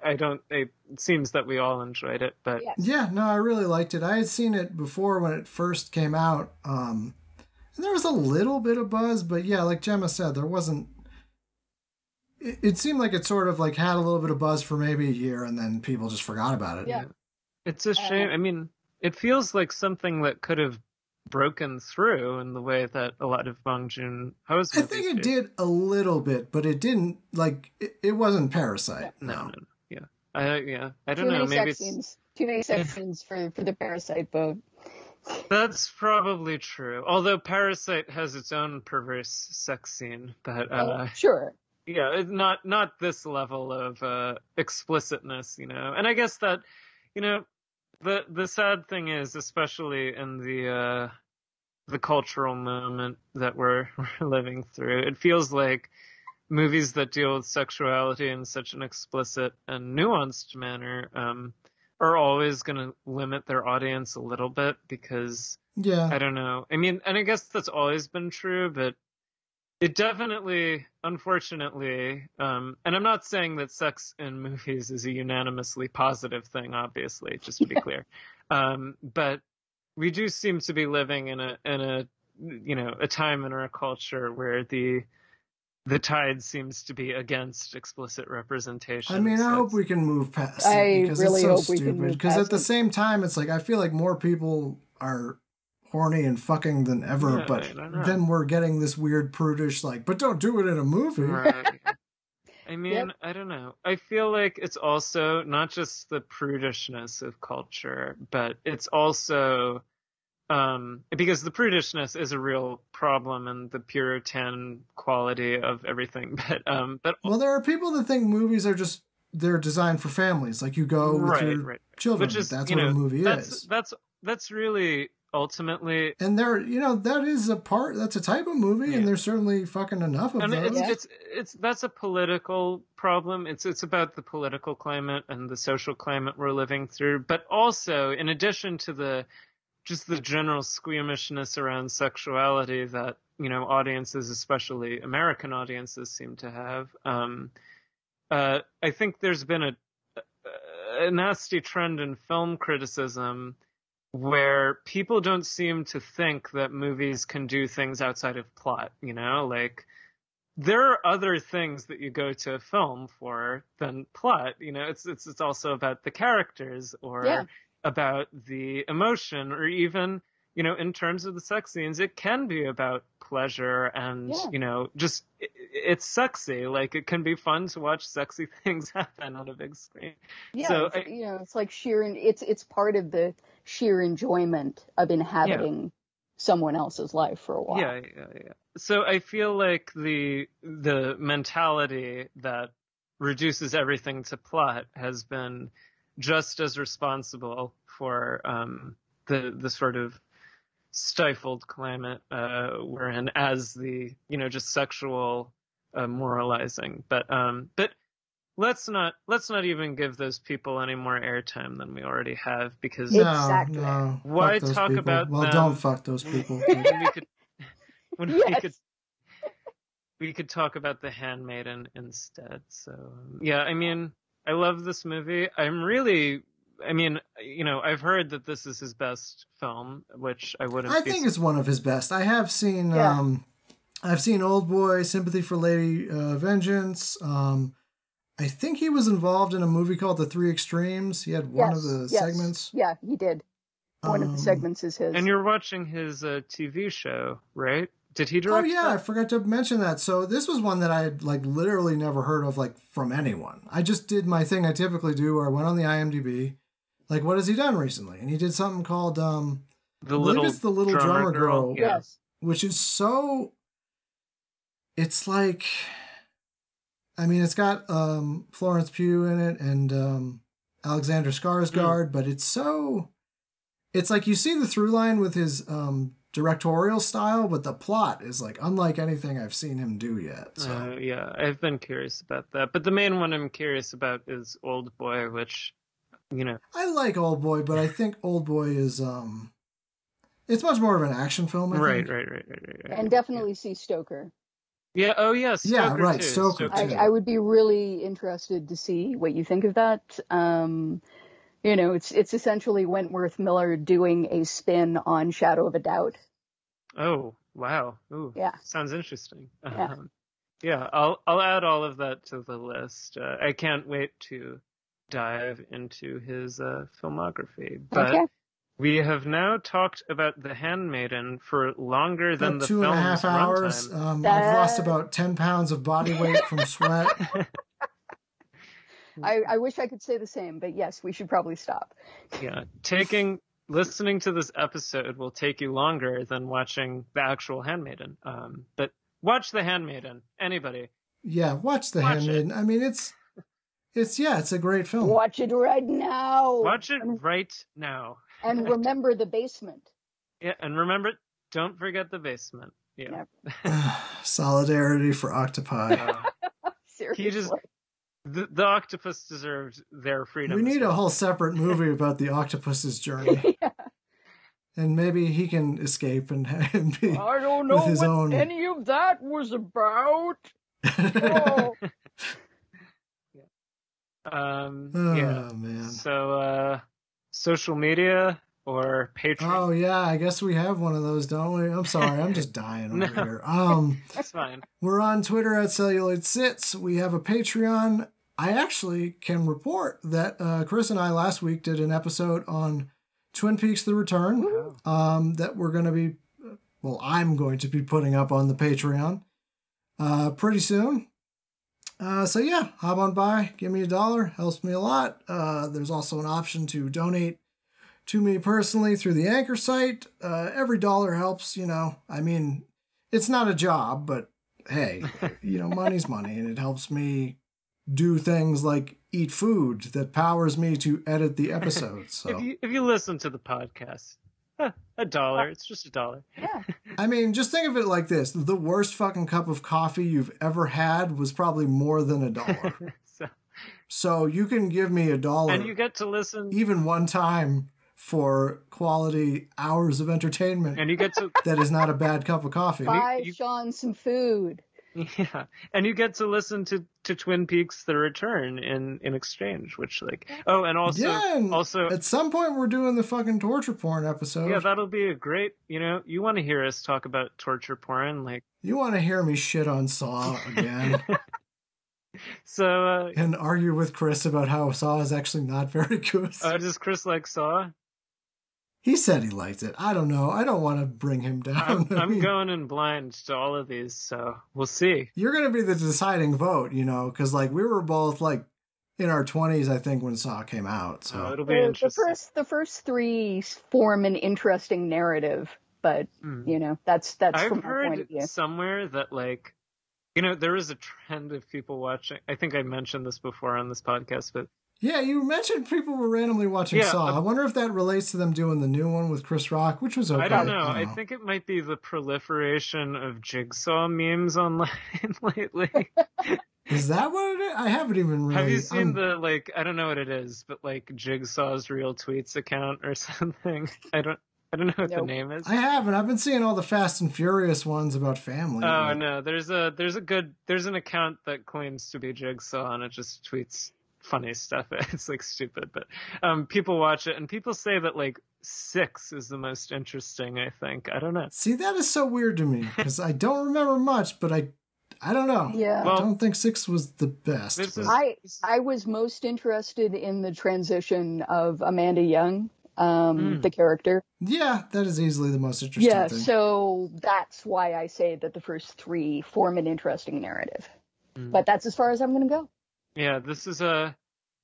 I don't. It seems that we all enjoyed it, but Yeah. Yeah, no, I really liked it. I had seen it before when it first came out. Um, and there was a little bit of buzz, but yeah, like Gemma said, there wasn't. It, it seemed like it sort of like had a little bit of buzz for maybe a year, and then people just forgot about it. Yeah. It's a shame. Uh, I mean, it feels like something that could have broken through in the way that a lot of Bong Joon Ho's I think it do. did a little bit, but it didn't like it, it wasn't Parasite. No, no, no. Yeah, I yeah. I don't Too know. many Maybe sex it's, scenes. Too many sex scenes for for the parasite vote. that's probably true. Although Parasite has its own perverse sex scene, but uh, Oh, sure. Yeah, not not this level of uh, explicitness, you know. And I guess that, you know, the the sad thing is, especially in the uh, the cultural moment that we're, we're living through, it feels like movies that deal with sexuality in such an explicit and nuanced manner um, are always going to limit their audience a little bit because Yeah, I don't know. I mean, and I guess that's always been true, but it definitely, unfortunately, um, and I'm not saying that sex in movies is a unanimously positive thing, obviously, just to be clear. Um, but we do seem to be living in a, in a you know a time in our culture where the the tide seems to be against explicit representation. I mean, I hope we can move past I it because really it's so hope stupid. Because at the it. same time, it's like I feel like more people are horny and fucking than ever, Yeah, but I don't know. then we're getting this weird prudish like, but don't do it in a movie. Right. I mean, Yep. I don't know. I feel like it's also not just the prudishness of culture, but it's also um because the prudishness is a real problem and the puritan quality of everything but um but Well, there are people that think movies are just they're designed for families. Like you go with right your right children. which is that's you what know a movie that's is. that's that's really ultimately And there, you know, that is a part. That's a type of movie, Yeah. and there's certainly fucking enough of and those. it's, it's it's that's a political problem. It's it's about the political climate and the social climate we're living through, but also in addition to the just the general squeamishness around sexuality that you know audiences, especially American audiences, seem to have. Um, uh, I think there's been a a nasty trend in film criticism where people don't seem to think that movies can do things outside of plot, you know, like there are other things that you go to a film for than plot, you know, it's it's it's also about the characters or Yeah. about the emotion or even you know, in terms of the sex scenes, it can be about pleasure and, Yeah. you know, just it, it's sexy. Like it can be fun to watch sexy things happen on a big screen. Yeah, So I- you know, it's like sheer. and It's it's part of the sheer enjoyment of inhabiting someone else's life for a while. Yeah, yeah, yeah. So I feel like the the mentality that reduces everything to plot has been just as responsible for um, the the sort of stifled climate uh, we're in as the you know just sexual uh, moralizing. But um, but let's not let's not even give those people any more airtime than we already have because no, Exactly. no. Why talk people. about Well, them? don't fuck those people. when we could when we could we could talk about the handmaiden instead so um, yeah i mean i love this movie i'm really i mean you know i've heard that this is his best film which i wouldn't I be think it's one of his best. I have seen Yeah. um I've seen Old Boy, Sympathy for Lady uh, Vengeance. Um I think he was involved in a movie called The Three Extremes. He had one of Yes, the yes. segments. Yeah, he did. One of Um, the segments is his. and you're watching his uh, tv show right did he direct? Oh direct yeah, I forgot to mention that. So this was one that I had like literally never heard of like from anyone. I just did my thing I typically do where I went on the IMDb. Like what has he done recently? And he did something called um the believe little it's The Little Drummer Girl. yeah Yes. which is so it's like I mean it's got um Florence Pugh in it and um Alexander Skarsgård, but it's so it's like you see the through line with his um directorial style, but the plot is like unlike anything I've seen him do yet. So Uh, yeah, I've been curious about that. But the main one I'm curious about is Old Boy, which, you know, I like Old Boy, but I think Old Boy is um it's much more of an action film. I right, think. right, right, right, right, right. And definitely see Stoker. Yeah. Oh, yeah. Stoker Yeah, right, Too. Stoker, I, too. I would be really interested to see what you think of that. Um, you know, it's it's essentially Wentworth Miller doing a spin on Shadow of a Doubt. Oh, wow. Ooh. Yeah. Sounds interesting. Yeah. Um, yeah. I'll I'll add all of that to the list. Uh, I can't wait to dive into his uh, filmography. But okay. We have now talked about The Handmaiden for longer than About the two and a half hours. runtime. Um, That- I've lost about ten pounds of body weight from sweat. I, I wish I could say the same, but yes, we should probably stop. yeah taking listening to this episode will take you longer than watching the actual handmaiden um but watch the handmaiden anybody Yeah, watch The Watch it. Handmaiden. I mean, it's it's yeah, it's a great film. Watch it right now. watch it right now And remember the basement. yeah and remember don't forget the basement yeah Solidarity for octopi. Uh, Seriously. he just the, the octopus deserved their freedom we as need a whole separate movie about the octopus's journey, Yeah. and maybe he can escape and, and be. I don't know With his what own- any of that was about. Oh. um oh yeah man, so uh social media or Patreon. Oh yeah, I guess we have one of those, don't we? I'm sorry, I'm just dying over here. Um, That's fine. we're on Twitter at Celluloid Citz. We have a Patreon. I actually can report that uh, Chris and I last week did an episode on Twin Peaks: The Return. Um, that we're going to be, well, I'm going to be putting up on the Patreon uh, pretty soon. Uh, so yeah, hop on by, give me a dollar, helps me a lot. Uh, there's also an option to donate to me personally through the Anchor site. Uh, every dollar helps, you know. I mean, it's not a job, but hey, you know, money's money, and it helps me do things like eat food that powers me to edit the episodes. So. If you if you listen to the podcast, a dollar. Uh, it's just a dollar. Yeah. I mean, just think of it like this: the worst fucking cup of coffee you've ever had was probably more than a dollar. so, so you can give me a dollar, and you get to listen, even one time, for quality hours of entertainment. and you get to that is not a bad cup of coffee. Buy you- Sean some food. yeah, and you get to listen to to Twin Peaks: The Return in in exchange, which like oh, and also yeah, and also at some point we're doing the fucking torture porn episode. yeah, that'll be a great. You know, you want to hear us talk about torture porn, like you want to hear me shit on Saw again so. uh and argue with Chris about how Saw is actually not very good? uh, Does Chris like Saw? He said he liked it. I don't know. I don't want to bring him down. I'm, I I'm mean- going in blind to all of these, so we'll see. you're gonna be the deciding vote, you know, because like we were both like in our twenties, I think, when Saw came out. So So it'll be The, the interesting. first the first three form an interesting narrative, but Hmm. you know that's that's I've from my point heard of view. somewhere that like you know there is a trend of people watching. I think I mentioned this before on this podcast, but yeah, you mentioned people were randomly watching Yeah, Saw. uh, I wonder if that relates to them doing the new one with Chris Rock, which was okay. I don't know. I think it might be the proliferation of jigsaw memes online lately. is that what it is? I haven't even really. Have you seen I'm- the like? I don't know what it is, but like Jigsaw's real tweets account or something. I don't. I don't know what the name is. I haven't. I've been seeing all the Fast and Furious ones about family. Oh but- no, there's a there's a good there's an account that claims to be Jigsaw and it just tweets funny stuff. It's like stupid, but um people watch it and people say that like six is the most interesting, I think. I don't know. See, that is so weird to me because I don't remember much, but I, I don't know. Yeah. I don't think six was the best. Is I I was most interested in the transition of Amanda Young, um, Mm. the character. yeah, that is easily the most interesting Yeah, thing. so that's why I say that the first three form an interesting narrative. Mm. But that's as far as I'm going to go. Yeah, this is a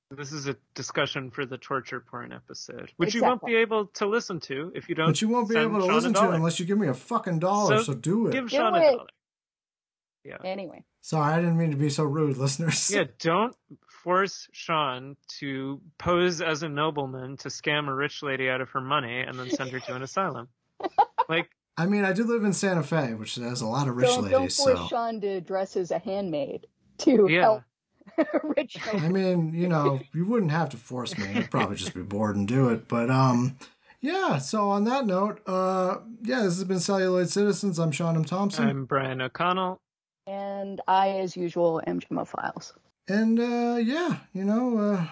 this is a discussion for the torture porn episode, which you won't be able to listen to if you don't. But you won't be able to Sean listen to it unless you give me a fucking dollar. So, So do it. Give Do Sean a it. dollar. Yeah. Anyway, Sorry, I didn't mean to be so rude, listeners. Yeah, don't force Sean to pose as a nobleman to scam a rich lady out of her money and then send her to an asylum. Like, I mean, I do live in Santa Fe, which has a lot of rich don't, don't ladies. force So, Sean to dress as a handmaid to yeah, help rich. I mean, you know, you wouldn't have to force me. I'd probably just be bored and do it. But um, yeah. So on that note, uh, yeah, this has been Celluloid Citizens. I'm Sean M. Thompson, I'm Brian O'Connell. And I, as usual, am Gemma Files. and uh, yeah, you know, uh,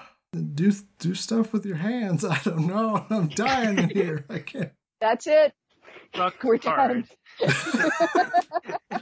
do do stuff with your hands. I don't know. I'm dying in here. I can't. That's it. Fuck We're hard. done.